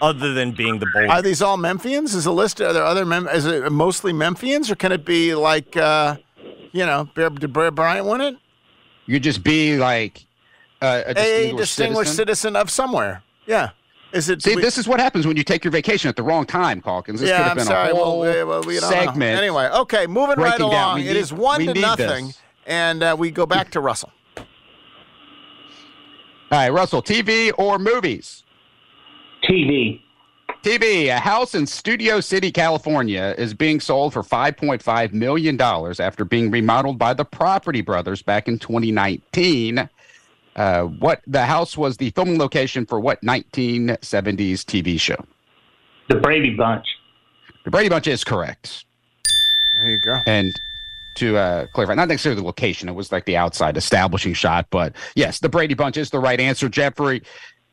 [SPEAKER 21] other than being the bowl.
[SPEAKER 9] Are these all Memphians? Is the list? Are there other? Mem- is it mostly Memphians, or can it be like, uh, you know, Bear, did Bear Bryant win it?
[SPEAKER 38] you just be like uh, a
[SPEAKER 9] A
[SPEAKER 38] distinguished,
[SPEAKER 9] distinguished
[SPEAKER 38] citizen.
[SPEAKER 9] citizen of somewhere. Yeah. Is it?
[SPEAKER 38] See,
[SPEAKER 9] we-
[SPEAKER 38] this is what happens when you take your vacation at the wrong time, Calkins. This could
[SPEAKER 9] yeah,
[SPEAKER 38] have
[SPEAKER 9] I'm
[SPEAKER 38] been
[SPEAKER 9] sorry.
[SPEAKER 38] a
[SPEAKER 9] Well,
[SPEAKER 38] whole
[SPEAKER 9] we, well, we don't know.
[SPEAKER 38] segment.
[SPEAKER 9] Anyway, okay, moving right
[SPEAKER 38] down.
[SPEAKER 9] along.
[SPEAKER 38] We
[SPEAKER 9] it
[SPEAKER 38] need-
[SPEAKER 9] is one to nothing,
[SPEAKER 38] this.
[SPEAKER 9] and uh, we go back to Russell.
[SPEAKER 38] All right, Russell, TV or movies?
[SPEAKER 39] TV.
[SPEAKER 38] TV. A house in Studio City, California is being sold for $5.5 million after being remodeled by the Property Brothers back in 2019. Uh, what the house was the filming location for what 1970s TV show?
[SPEAKER 39] The Brady Bunch.
[SPEAKER 38] The Brady Bunch is correct.
[SPEAKER 9] There you go.
[SPEAKER 38] And to uh, clarify, not necessarily the location, it was like the outside establishing shot, but yes, the Brady Bunch is the right answer. Jeffrey,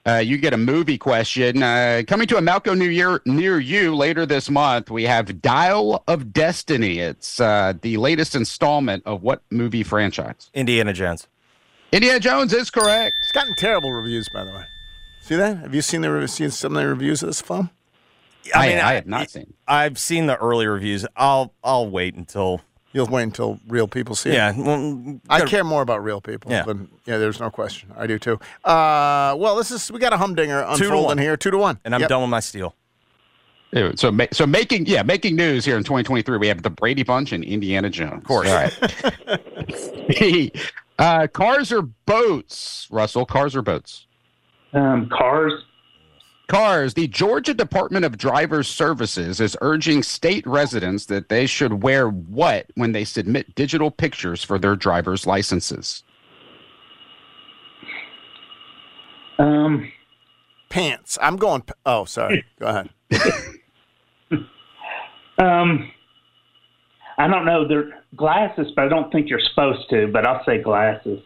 [SPEAKER 38] uh, you get a movie question. Uh, coming to a Malco New Year near you later this month, we have Dial of Destiny. It's uh, the latest installment of what movie franchise?
[SPEAKER 21] Indiana Jones.
[SPEAKER 38] Indiana Jones is correct.
[SPEAKER 9] It's gotten terrible reviews, by the way. See that? Have you seen the seen some of the reviews of this film?
[SPEAKER 38] I, I have not seen.
[SPEAKER 21] I've seen the early reviews. I'll I'll wait until
[SPEAKER 9] You'll wait until real people see
[SPEAKER 21] yeah.
[SPEAKER 9] it.
[SPEAKER 21] Well,
[SPEAKER 9] I care more about real people.
[SPEAKER 21] Yeah.
[SPEAKER 9] But yeah, there's no question. I do too. Uh, well, this is we got a humdinger
[SPEAKER 21] Two
[SPEAKER 9] unfolding here. Two to one.
[SPEAKER 21] and I'm
[SPEAKER 9] Yep.
[SPEAKER 21] done with my steal.
[SPEAKER 38] So, ma- so making yeah, making news here in 2023. We have the Brady Bunch and Indiana Jones. Of
[SPEAKER 21] course.
[SPEAKER 38] All right. uh, cars or boats, Russell? Cars or boats?
[SPEAKER 39] Um, cars.
[SPEAKER 38] Cars. The Georgia Department of Driver Services is urging state residents that they should wear what when they submit digital pictures for their driver's licenses.
[SPEAKER 39] Um,
[SPEAKER 9] Pants. I'm going. Oh, sorry. Go ahead.
[SPEAKER 39] um, I don't know. They're glasses, but I don't think you're supposed to. But I'll say glasses.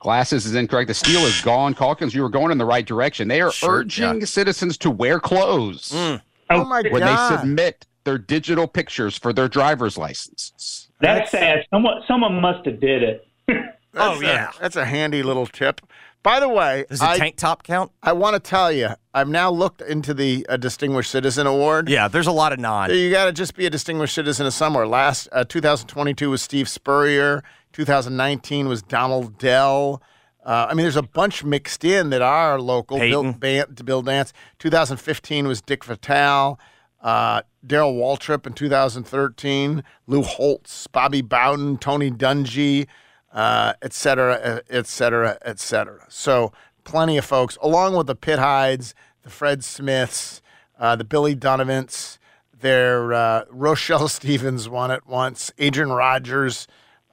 [SPEAKER 38] Glasses is incorrect. The steel is gone. Calkins, you were going in the right direction. They are
[SPEAKER 21] Sure,
[SPEAKER 38] urging citizens to wear clothes.
[SPEAKER 9] Oh my
[SPEAKER 38] when
[SPEAKER 9] god.
[SPEAKER 38] they submit their digital pictures for their driver's license.
[SPEAKER 39] That's sad. Someone, someone must have did it.
[SPEAKER 9] That's
[SPEAKER 21] Oh,
[SPEAKER 9] a-
[SPEAKER 21] yeah.
[SPEAKER 9] that's a handy little tip. By the way,
[SPEAKER 21] Does the
[SPEAKER 9] I,
[SPEAKER 21] tank top count?
[SPEAKER 9] I want to tell you, I've now looked into the uh, Distinguished Citizen Award.
[SPEAKER 21] Yeah, there's a lot of non.
[SPEAKER 9] You got to just be a distinguished citizen of somewhere. Last uh, 2022 was Steve Spurrier. 2019 was Donald Dell. Uh, I mean, there's a bunch mixed in that are local. Bill,
[SPEAKER 21] Peyton.
[SPEAKER 9] Bill Dance. 2015 was Dick Vitale. Uh, Darrell Waltrip in 2013. Lou Holtz, Bobby Bowden, Tony Dungy, uh, et cetera, et cetera, et cetera. So plenty of folks, along with the Pitt Hydes, the Fred Smiths, uh, the Billy Donovans. their uh, Rochelle Stevens won it once. Adrian Rogers,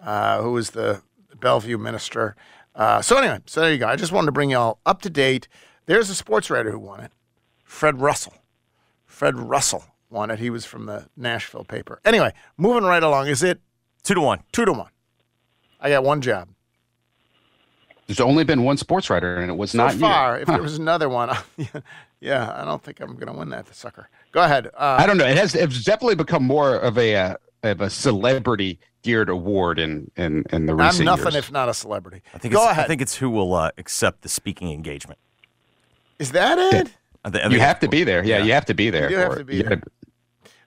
[SPEAKER 9] uh, who was the Bellevue minister. Uh, so anyway, so there you go. I just wanted to bring y'all up to date. There's a sports writer who won it, Fred Russell. Fred Russell won it. He was from the Nashville paper. Anyway, moving right along. Is it
[SPEAKER 21] Two to one.
[SPEAKER 9] Two to one. I got one job.
[SPEAKER 38] There's only been one sports writer, and it was
[SPEAKER 9] So
[SPEAKER 38] not
[SPEAKER 9] far,
[SPEAKER 38] you.
[SPEAKER 9] if there was another one, yeah, I don't think I'm going to win that sucker. Go ahead. Uh,
[SPEAKER 38] I don't know. It has it's definitely become more of a uh, of a celebrity geared award in in in the recent I'm
[SPEAKER 9] nothing
[SPEAKER 38] years.
[SPEAKER 9] if not a celebrity.
[SPEAKER 21] I think
[SPEAKER 9] Go
[SPEAKER 21] it's,
[SPEAKER 9] ahead.
[SPEAKER 21] I think it's who will uh, accept the speaking engagement.
[SPEAKER 9] Is that it?
[SPEAKER 21] I thi-
[SPEAKER 38] you have to be there. Yeah, you have to be there.
[SPEAKER 9] You have to be there.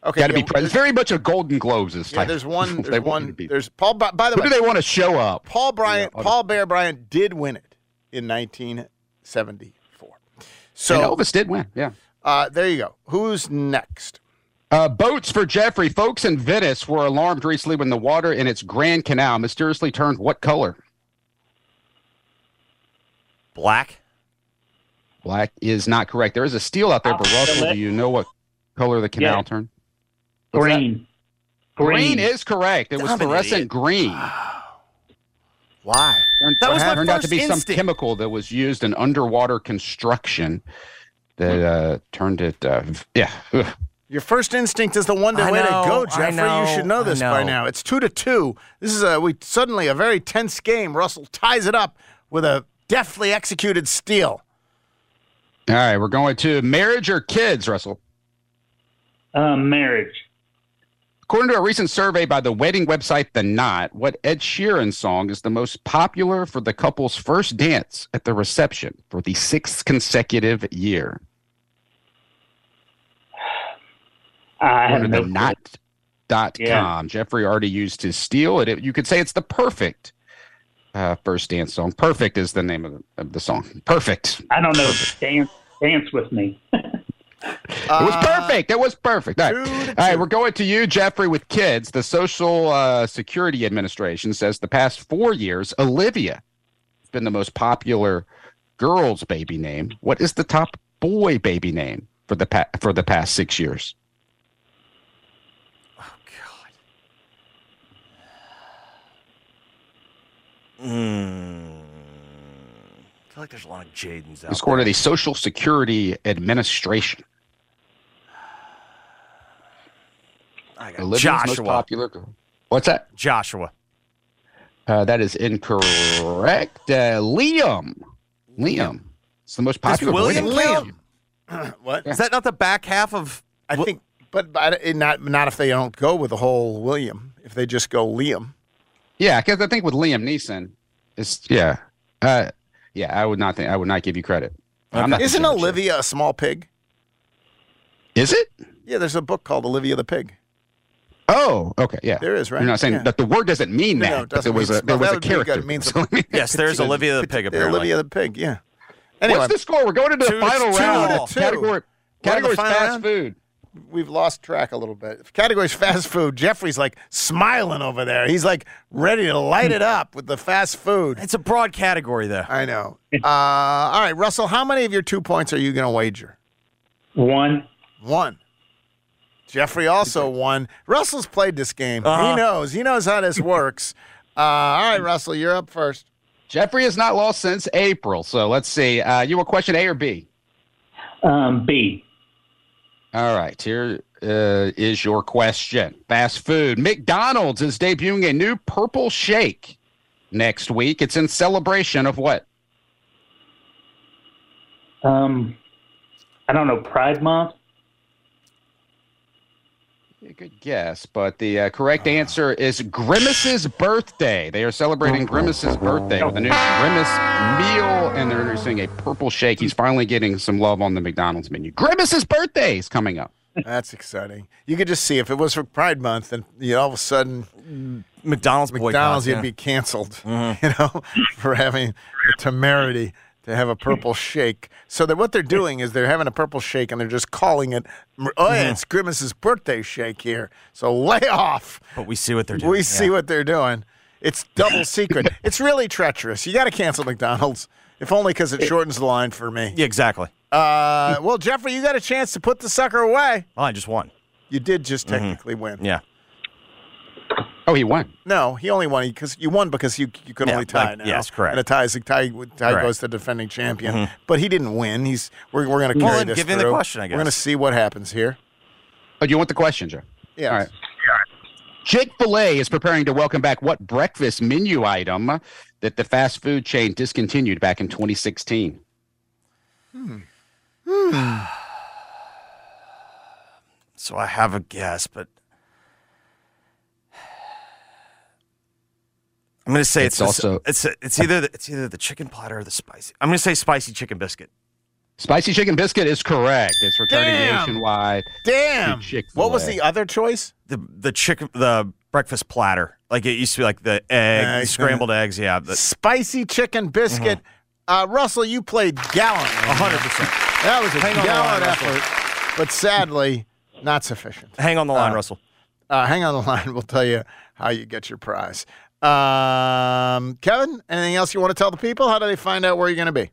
[SPEAKER 9] Okay.
[SPEAKER 38] Got to
[SPEAKER 9] yeah,
[SPEAKER 38] be present. It's very much a Golden Globes this
[SPEAKER 9] Yeah,
[SPEAKER 38] type.
[SPEAKER 9] there's one.
[SPEAKER 38] They
[SPEAKER 9] There's
[SPEAKER 38] want to
[SPEAKER 9] one.
[SPEAKER 38] be-
[SPEAKER 9] There's Paul. By, by the
[SPEAKER 38] Who
[SPEAKER 9] way,
[SPEAKER 38] do they want to show up?
[SPEAKER 9] Paul Bryant.
[SPEAKER 38] Yeah,
[SPEAKER 9] Paul Bear Bryant did win it in 1974. So
[SPEAKER 38] and Elvis did win. Yeah.
[SPEAKER 9] uh, there you go. Who's next?
[SPEAKER 38] Uh, boats for Jeffrey. Folks in Venice were alarmed recently when the water in its Grand Canal mysteriously turned what color?
[SPEAKER 21] Black.
[SPEAKER 38] Black is not correct. There is a steel out there, but Russell, do you know what color the canal
[SPEAKER 39] Yeah.
[SPEAKER 38] turned?
[SPEAKER 39] Green.
[SPEAKER 38] Green.
[SPEAKER 39] Green.
[SPEAKER 38] is correct. It was
[SPEAKER 21] I'm
[SPEAKER 38] fluorescent green.
[SPEAKER 9] Why?
[SPEAKER 38] Turned,
[SPEAKER 21] That was my
[SPEAKER 38] turned out to
[SPEAKER 21] first
[SPEAKER 38] be some chemical that was used in underwater construction that uh, turned it. Uh, yeah. Ugh.
[SPEAKER 9] Your first instinct is the one to
[SPEAKER 21] I
[SPEAKER 9] way
[SPEAKER 21] know,
[SPEAKER 9] to go, Jeffrey.
[SPEAKER 21] know,
[SPEAKER 9] you should know
[SPEAKER 21] I
[SPEAKER 9] this by now. It's two to two. This is a we suddenly a very tense game. Russell ties it up with a deftly executed steal.
[SPEAKER 38] All right, we're going to marriage or kids, Russell.
[SPEAKER 39] Um, marriage.
[SPEAKER 38] According to a recent survey by the wedding website The Knot, what Ed Sheeran song is the most popular for the couple's first dance at the reception for the sixth consecutive year?
[SPEAKER 39] I have no
[SPEAKER 38] to
[SPEAKER 39] clue.
[SPEAKER 38] Knot. Dot
[SPEAKER 39] Yeah.
[SPEAKER 38] com. Jeffrey already used his steal. It, you could say it's the perfect uh, first dance song. Perfect is the name of the, of the song. Perfect.
[SPEAKER 39] I don't know. Dance, dance with me.
[SPEAKER 38] It was perfect. It was perfect. All right. All right, we're going to you, Jeffrey, with kids. The Social uh, Security Administration says the past four years, Olivia has been the most popular girl's baby name. What is the top boy baby name for the pa- for the past six years?
[SPEAKER 21] Mm. I feel like there's a lot of Jadens out
[SPEAKER 38] It's according to the Social Security Administration.
[SPEAKER 21] I got
[SPEAKER 38] Olivia's most
[SPEAKER 21] Joshua.
[SPEAKER 38] popular. What's that?
[SPEAKER 21] Joshua.
[SPEAKER 38] Uh, that is incorrect. Uh, Liam. Liam. It's the most
[SPEAKER 21] Does
[SPEAKER 38] popular boy
[SPEAKER 21] William
[SPEAKER 38] name.
[SPEAKER 21] count?
[SPEAKER 9] what?
[SPEAKER 21] Is that not the back half of?
[SPEAKER 9] I think, but, but not not if they don't go with the whole William. If they just go Liam.
[SPEAKER 38] Yeah, because I think with Liam Neeson, it's yeah, uh, yeah. I would not think I would not give you credit. I'm
[SPEAKER 9] Isn't
[SPEAKER 38] considered sure.
[SPEAKER 9] Olivia a small pig?
[SPEAKER 38] Is it?
[SPEAKER 9] Yeah, there's a book called Olivia the Pig.
[SPEAKER 38] Oh, okay, yeah.
[SPEAKER 9] There is, right?
[SPEAKER 38] You're not saying
[SPEAKER 9] Yeah.
[SPEAKER 38] that the word doesn't mean that,
[SPEAKER 9] no, it
[SPEAKER 38] there
[SPEAKER 9] doesn't
[SPEAKER 38] was
[SPEAKER 9] mean
[SPEAKER 38] a there
[SPEAKER 9] small.
[SPEAKER 38] was
[SPEAKER 9] That
[SPEAKER 38] a
[SPEAKER 9] would be good.
[SPEAKER 38] character.
[SPEAKER 9] Means
[SPEAKER 38] So,
[SPEAKER 21] Yes, there's Olivia the pig. Apparently.
[SPEAKER 9] Olivia the pig. Yeah. Anyway,
[SPEAKER 38] What's the score? We're going into the
[SPEAKER 21] Two-
[SPEAKER 38] final
[SPEAKER 21] two
[SPEAKER 38] round.
[SPEAKER 21] all.
[SPEAKER 9] Two.
[SPEAKER 38] Category
[SPEAKER 9] We're
[SPEAKER 38] categories fast
[SPEAKER 9] round?
[SPEAKER 38] food.
[SPEAKER 9] We've lost track a little bit. Categories fast food. Jeffrey's like smiling over there. He's like ready to light it up with the fast food.
[SPEAKER 21] It's a broad category, though.
[SPEAKER 9] I know. Uh, all right, Russell. How many of your two points are you going to wager?
[SPEAKER 39] One.
[SPEAKER 9] One. Jeffrey also won. Russell's played this game.
[SPEAKER 21] Uh-huh.
[SPEAKER 9] He knows. He knows how this works. Uh, all right, Russell, you're up first.
[SPEAKER 38] Jeffrey has not lost since April. So let's see. Uh, you want question A or B?
[SPEAKER 39] Um, B.
[SPEAKER 38] All right, here uh, is your question. Fast food. McDonald's is debuting a new purple shake next week. It's in celebration of what?
[SPEAKER 39] Um, I don't know. Pride Month.
[SPEAKER 38] Yeah, good guess, but the uh, correct answer is Grimace's birthday. They are celebrating Grimace's birthday with a new Grimace meal, and they're introducing a purple shake. He's finally getting some love on the McDonald's menu. Grimace's birthday is coming up.
[SPEAKER 9] That's exciting. You could just see if it was for Pride Month, and you know, all of a sudden
[SPEAKER 21] McDonald's
[SPEAKER 9] McDonald's
[SPEAKER 21] boycotts,
[SPEAKER 9] you'd
[SPEAKER 21] yeah.
[SPEAKER 9] be canceled. You know, for having the temerity to have a purple shake. So that what they're doing is they're having a purple shake, and they're just calling it. Oh yeah, it's Grimace's birthday shake here. So lay off.
[SPEAKER 21] But we see what they're doing.
[SPEAKER 9] We see
[SPEAKER 21] yeah.
[SPEAKER 9] what they're doing. It's double secret. it's really treacherous. You got to cancel McDonald's, if only because it shortens the line for me.
[SPEAKER 21] Yeah, exactly.
[SPEAKER 9] Uh, well, Jeffrey, you got a chance to put the sucker away.
[SPEAKER 21] Oh, I just won.
[SPEAKER 9] You did just
[SPEAKER 21] Mm-hmm.
[SPEAKER 9] technically win.
[SPEAKER 21] Yeah.
[SPEAKER 38] Oh, he won.
[SPEAKER 9] No, he only won because you won because you you could
[SPEAKER 21] Yeah,
[SPEAKER 9] only tie
[SPEAKER 21] I-
[SPEAKER 9] now.
[SPEAKER 21] yes, correct.
[SPEAKER 9] And a tie, is a tie, tie
[SPEAKER 21] Correct.
[SPEAKER 9] goes to defending champion.
[SPEAKER 21] Mhm.
[SPEAKER 9] But he didn't win. He's we're, we're going to carry
[SPEAKER 21] then
[SPEAKER 9] this
[SPEAKER 21] give him the question, I guess.
[SPEAKER 9] We're going to see what happens here.
[SPEAKER 38] Oh, do you want the question, Joe?
[SPEAKER 9] Yeah.
[SPEAKER 38] All right. Chick fil A is preparing to welcome back what breakfast menu item that the fast food chain discontinued back in 2016?
[SPEAKER 9] Hmm.
[SPEAKER 21] So I have a guess, but I'm going to say it's,
[SPEAKER 38] It's
[SPEAKER 21] also
[SPEAKER 38] also-
[SPEAKER 21] it's it's either the, it's either the chicken platter or the spicy. I'm going to say spicy chicken biscuit.
[SPEAKER 38] Spicy chicken biscuit is correct. It's returning
[SPEAKER 9] Damn.
[SPEAKER 38] nationwide.
[SPEAKER 9] Damn.
[SPEAKER 38] to Chick-fil-A.
[SPEAKER 9] What was the other choice?
[SPEAKER 21] The the chicken the breakfast platter. Like it used to be like the egg, the
[SPEAKER 9] Eggs.
[SPEAKER 21] scrambled eggs. Yeah, the,
[SPEAKER 9] Spicy chicken biscuit. Uh, Russell, you played gallant.
[SPEAKER 21] hundred percent.
[SPEAKER 9] That was a
[SPEAKER 21] Hang
[SPEAKER 9] gallant
[SPEAKER 21] line, Russell.
[SPEAKER 9] effort, but sadly, not sufficient.
[SPEAKER 21] Hang on the line,
[SPEAKER 9] Uh,
[SPEAKER 21] Russell.
[SPEAKER 9] Uh, hang on the line. We'll tell you how you get your prize. Um, Kevin, anything else you want to tell the people? How do they find out where you're going to be?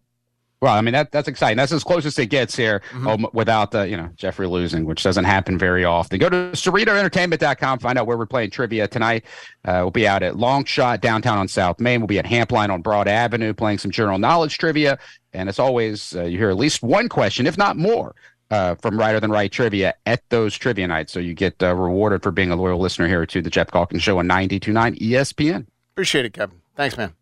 [SPEAKER 38] Well, I mean that that's exciting. That's as close as it gets here,
[SPEAKER 9] Mm-hmm.
[SPEAKER 38] um, without the you know Jeffrey losing, which doesn't happen very often. Go to CerritoEntertainment.com. Find out where we're playing trivia tonight. Uh, we'll be out at Longshot downtown on South Main. We'll be at Hampline on Broad Avenue playing some general knowledge trivia. And as always, uh, you hear at least one question, if not more, uh, from Righter Than Wright trivia at those trivia nights. So you get uh, rewarded for being a loyal listener here to the Geoff Calkins Show on 92.9 ESPN.
[SPEAKER 9] Appreciate it, Kevin. Thanks, man.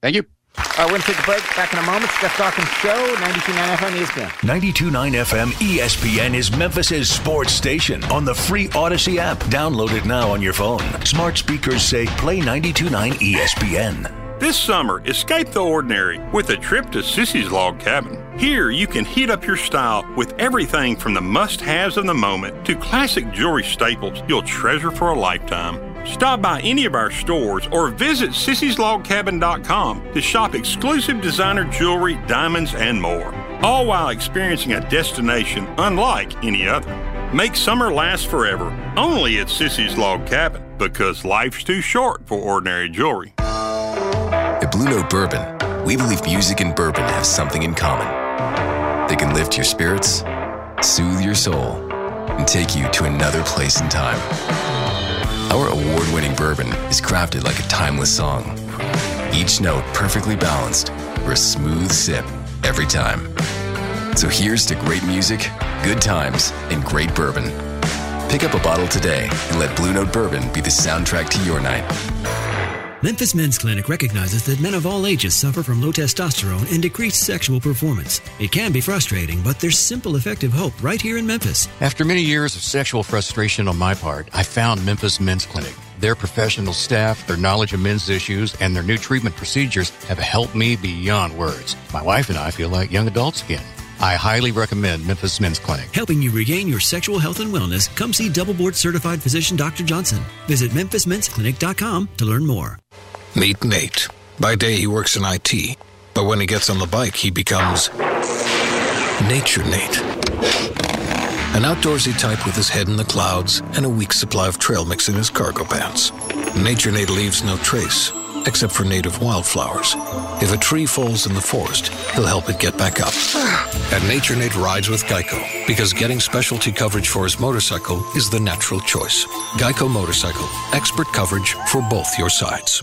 [SPEAKER 38] Thank you.
[SPEAKER 9] All right, we're going to take a break. Back in a moment. Geoff Calkins Show, 92.9 FM ESPN.
[SPEAKER 17] 92.9 FM ESPN is Memphis' sports station on the free Odyssey app. Download it now on your phone. Smart speakers say play 92.9 ESPN.
[SPEAKER 40] This summer, escape the ordinary with a trip to Sissy's Log Cabin. Here, you can heat up your style with everything from the must haves of the moment to classic jewelry staples you'll treasure for a lifetime. Stop by any of our stores or visit sissyslogcabin.com to shop exclusive designer jewelry, diamonds, and more. All while experiencing a destination unlike any other. Make summer last forever only at Sissy's Log Cabin because life's too short for ordinary jewelry.
[SPEAKER 41] Note Bourbon, we believe music and bourbon have something in common. They can lift your spirits, soothe your soul, and take you to another place in time. Our award winning bourbon is crafted like a timeless song, each note perfectly balanced for a smooth sip every time. So here's to great music, good times, and great bourbon. Pick up a bottle today and let Blue Note Bourbon be the soundtrack to your night.
[SPEAKER 42] Memphis Men's Clinic recognizes that men of all ages suffer from low testosterone and decreased sexual performance. It can be frustrating, but there's simple, effective hope right here in Memphis.
[SPEAKER 43] After many years of sexual frustration on my part, I found Memphis Men's Clinic. Their professional staff, their knowledge of men's issues, and their new treatment procedures have helped me beyond words. My wife and I feel like young adults again. I highly recommend Memphis Men's Clinic.
[SPEAKER 42] Helping you regain your sexual health and wellness, come see double board certified physician Dr. Johnson. Visit memphismensclinic.com to learn more.
[SPEAKER 7] Meet Nate. By day, he works in IT, but when he gets on the bike, he becomes Nature Nate. An outdoorsy type with his head in the clouds and a week's supply of trail mix in his cargo pants. Nature Nate leaves no trace, except for native wildflowers. If a tree falls in the forest, he'll help it get back up. And Nature Nate rides with Geico, because getting specialty coverage for his motorcycle is the natural choice. Geico Motorcycle, expert coverage for both your sides.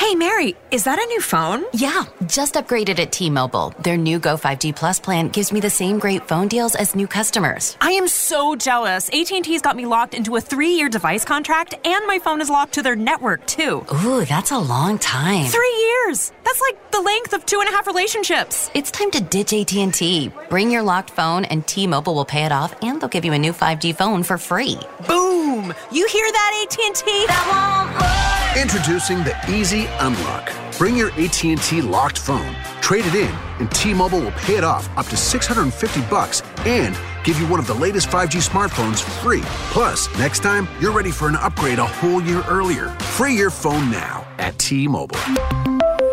[SPEAKER 5] Hey, Mary, is that a new phone?
[SPEAKER 6] Yeah, just upgraded at T-Mobile. Their new Go 5G Plus plan gives me the same great phone deals as new customers.
[SPEAKER 5] I am so jealous. AT&T's got me locked into a three-year device contract, and my phone is locked to their network, too.
[SPEAKER 6] Ooh, that's a long time.
[SPEAKER 5] Three years! That's like the length of two and a half relationships.
[SPEAKER 6] It's time to ditch AT&T. Bring your locked phone, and T-Mobile will pay it off, and they'll give you a new 5G phone for free.
[SPEAKER 5] Boom! You hear that, AT&T?
[SPEAKER 44] Introducing the Easy Unlock. Bring your AT&T locked phone, trade it in, and T-Mobile will pay it off up to 650 bucks and give you one of the latest 5G smartphones free. Plus, next time, you're ready for an upgrade a whole year earlier. Free your phone now at T-Mobile.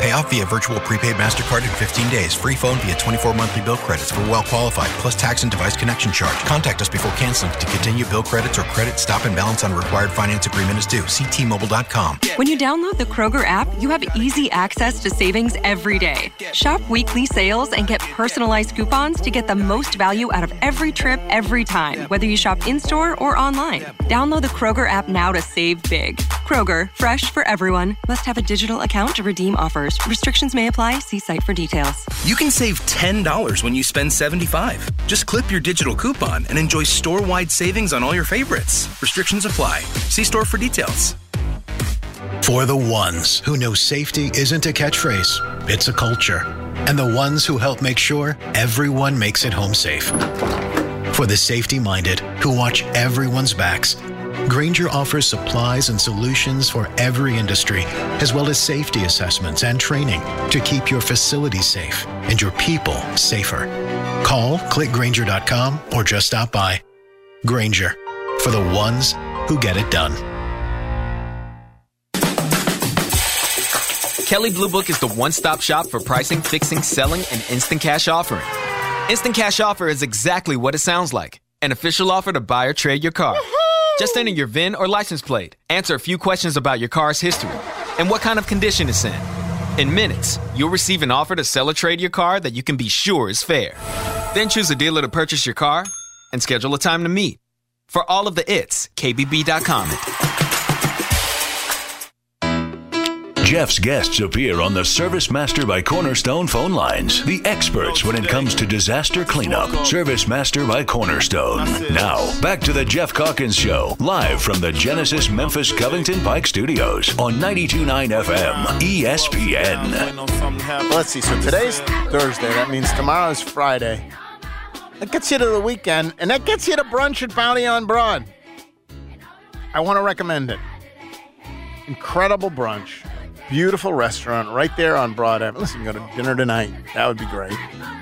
[SPEAKER 8] Pay off via virtual prepaid MasterCard in 15 days. Free phone via 24 monthly bill credits for well qualified, plus tax and device connection charge. Contact us before canceling to continue bill credits or credit stop and balance on required finance agreement is due. See T-Mobile.com.
[SPEAKER 15] When you download the Kroger app, you have easy access to savings every day. Shop weekly sales and get personalized coupons to get the most value out of every trip every time, whether you shop in store or online. Download the Kroger app now to save big. Kroger, fresh for everyone. Must have a digital account to redeem offers. Restrictions may apply. See site for details.
[SPEAKER 45] You can save $10 when you spend 75. Just clip your digital coupon and enjoy store-wide savings on all your favorites. Restrictions apply. See store for details.
[SPEAKER 4] For the ones who know safety isn't a catchphrase, it's a culture. And the ones who help make sure everyone makes it home safe. For the safety minded who watch everyone's backs, Grainger offers supplies and solutions for every industry, as well as safety assessments and training to keep your facility safe and your people safer. Call clickgrainger.com or just stop by. Grainger for the ones who get it done.
[SPEAKER 42] Kelley Blue Book is the one stop shop for pricing, fixing, selling, and instant cash offering. Instant cash offer is exactly what it sounds like an official offer to buy or trade your car. Just enter your VIN or license plate, answer a few questions about your car's history, and what kind of condition it's in. In minutes, you'll receive an offer to sell or trade your car that you can be sure is fair. Then choose a dealer to purchase your car and schedule a time to meet. For all of the its, KBB.com.
[SPEAKER 17] Geoff's guests appear on the Service Master by Cornerstone phone lines. The experts when it comes to disaster cleanup. Service Master by Cornerstone. Now, back to the Geoff Calkins Show, live from the Genesis Memphis Covington Pike Studios on 92.9 FM, ESPN.
[SPEAKER 9] Let's see. So today's Thursday. That means tomorrow's Friday. That gets you to the weekend, and that gets you to brunch at Bounty on Broad. I want to recommend it. Incredible brunch. Beautiful restaurant right there on Broad Avenue. Listen, go to dinner tonight. That would be great.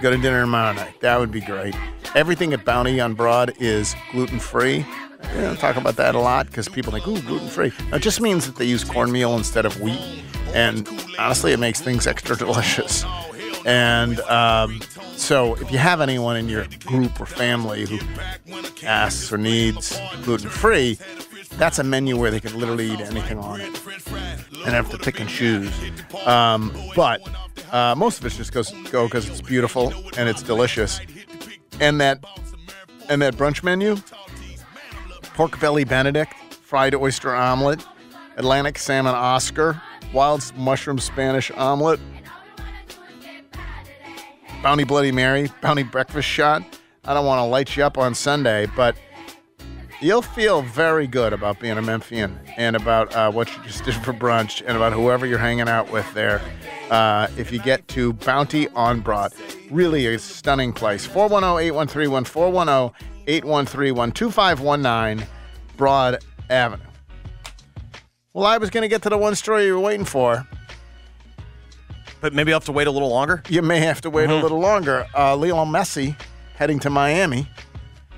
[SPEAKER 9] Go to dinner tomorrow night. That would be great. Everything at Bounty on Broad is gluten free. I don't talk about that a lot because people think, ooh, gluten free. It just means that they use cornmeal instead of wheat. And honestly, it makes things extra delicious. And um, so, if you have anyone in your group or family who asks or needs gluten free, that's a menu where they can literally eat anything on it and have to pick and choose. Um, but uh, most of it just goes go because it's beautiful and it's delicious. And that and that brunch menu: pork belly Benedict, fried oyster omelet, Atlantic salmon Oscar, wild mushroom Spanish omelet, Bounty Bloody Mary, Bounty breakfast shot. I don't want to light you up on Sunday, but you'll feel very good about being a Memphian and about uh, what you just did for brunch and about whoever you're hanging out with there. Uh, if you get to Bounty on Broad, really a stunning place. 410 8131 410 8131 2519 Broad Avenue. Well, I was going to get to the one story you were waiting for.
[SPEAKER 21] But maybe I'll have to wait a little longer.
[SPEAKER 9] You may have to wait a
[SPEAKER 21] Mhm.
[SPEAKER 9] little longer. Uh, Lionel Messi heading to Miami.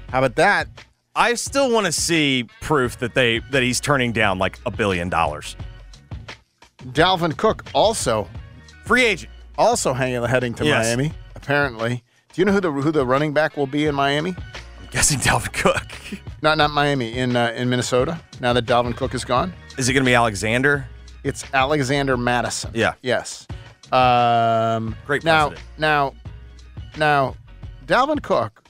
[SPEAKER 9] How about that?
[SPEAKER 21] I still want to see proof that they that he's turning down like a billion dollars.
[SPEAKER 9] Dalvin Cook also
[SPEAKER 21] free agent,
[SPEAKER 9] also hanging heading to
[SPEAKER 21] Yes.
[SPEAKER 9] Miami. Apparently, do you know who the who the running back will be in Miami?
[SPEAKER 21] I'm guessing Dalvin Cook.
[SPEAKER 9] Not not Miami in uh, in Minnesota. Now that Dalvin Cook is gone,
[SPEAKER 21] Is it going to be Alexander?
[SPEAKER 9] it's Alexander Mattison.
[SPEAKER 21] Yeah.
[SPEAKER 9] Yes. Um,
[SPEAKER 21] Great
[SPEAKER 9] now now now Dalvin Cook.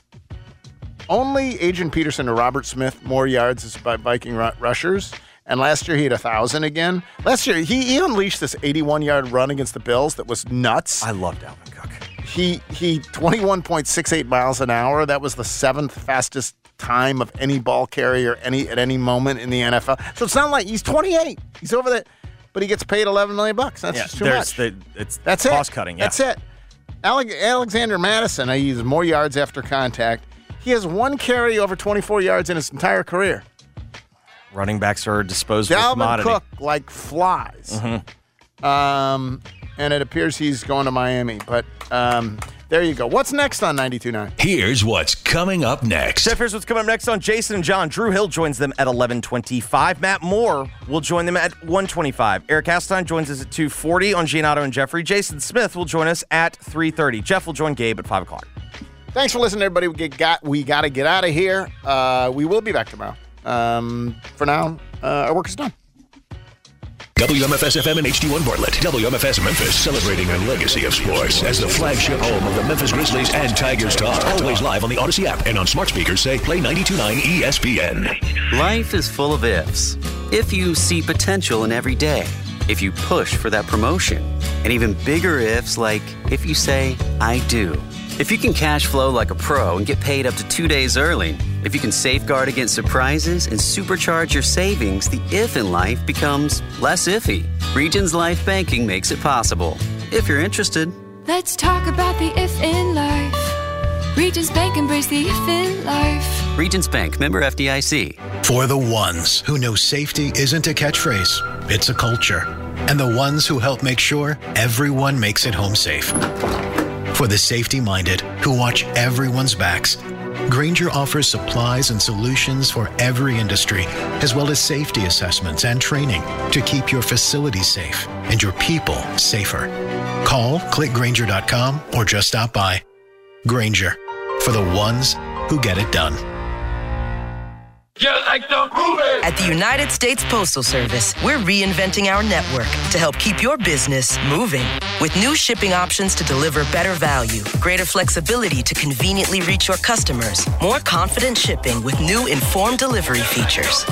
[SPEAKER 9] Only Adrian Peterson or Robert Smith more yards as by Viking ru- rushers. And last year he had a thousand again. Last year he, he unleashed this 81 yard run against the Bills that was nuts.
[SPEAKER 21] I love Dalvin Cook.
[SPEAKER 9] He he 21.68 miles an hour. That was the seventh fastest time of any ball carrier any at any moment in the NFL. So it's not like he's 28. He's over that, but he gets paid 11 million bucks. That's
[SPEAKER 21] yeah,
[SPEAKER 9] just too much.
[SPEAKER 21] The, it's
[SPEAKER 9] That's it.
[SPEAKER 21] cost cutting. Yeah.
[SPEAKER 9] That's it. Ale- Alexander Mattison, I use more yards after contact. He has one carry over 24 yards in his entire career.
[SPEAKER 21] Running backs are a disposable
[SPEAKER 9] Dalvin
[SPEAKER 21] commodity.
[SPEAKER 9] Cook like flies.
[SPEAKER 21] Mhm.
[SPEAKER 9] Um, and it appears he's going to Miami. But um, there you go. What's next on 92.9?
[SPEAKER 17] Here's what's coming up next.
[SPEAKER 21] Geoff, here's what's coming up next on Jason and John. Drew Hill joins them at 11:25. Matt Moore will join them at 1:25. Eric Aston joins us at 2:40 on Giannato and Jeffrey. Jason Smith will join us at 3:30. Jeff will join Gabe at 5 o'clock.
[SPEAKER 9] Thanks for listening, everybody. We get got we got to get out of here. Uh, we will be back tomorrow. Um, for now, uh, our work is done.
[SPEAKER 17] WMFS FM and HD1 Bartlett. WMFS Memphis, celebrating a legacy of sports as the flagship home of the Memphis Grizzlies and Tigers Talk. Always live on the Odyssey app and on smart speakers say play 92.9 ESPN.
[SPEAKER 26] Life is full of ifs. if you see potential in every day, if you push for that promotion, and even bigger ifs like if you say, I do. If you can cash flow like a pro and get paid up to two days early, if you can safeguard against surprises and supercharge your savings, the if in life becomes less iffy. Regions Life Banking makes it possible. If you're interested,
[SPEAKER 29] Let's talk about the if in life. Regions Bank embrace the if in life.
[SPEAKER 26] Regions Bank, member FDIC.
[SPEAKER 4] For the ones who know safety isn't a catchphrase, it's a culture. And the ones who help make sure everyone makes it home safe. For the safety minded who watch everyone's backs, Grainger offers supplies and solutions for every industry, as well as safety assessments and training to keep your facilities safe and your people safer. Call clickgrainger.com or just stop by. Grainger for the ones who get it done.
[SPEAKER 6] At the United States Postal Service, we're reinventing our network to help keep your business moving. With new shipping options to deliver better value, greater flexibility to conveniently reach your customers, more confident shipping with new informed delivery features,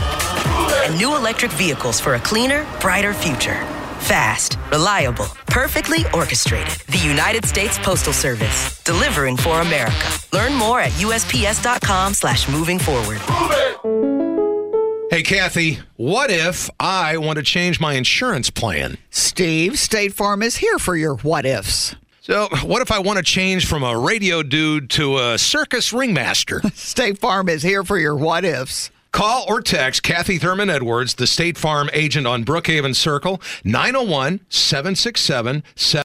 [SPEAKER 6] and new electric vehicles for a cleaner, brighter future. Fast, reliable, perfectly orchestrated. The United States Postal Service, delivering for America. Learn more at USPS.com slash moving forward.
[SPEAKER 36] Hey, Kathy, what if I want to change my insurance plan?
[SPEAKER 46] Steve, State Farm is here for your what ifs.
[SPEAKER 36] So, what if I want to change from a radio dude to a circus ringmaster?
[SPEAKER 46] State Farm is here for your what ifs.
[SPEAKER 36] Call or text Kathy Thurman Edwards, the State Farm agent on Brookhaven Circle, 901 767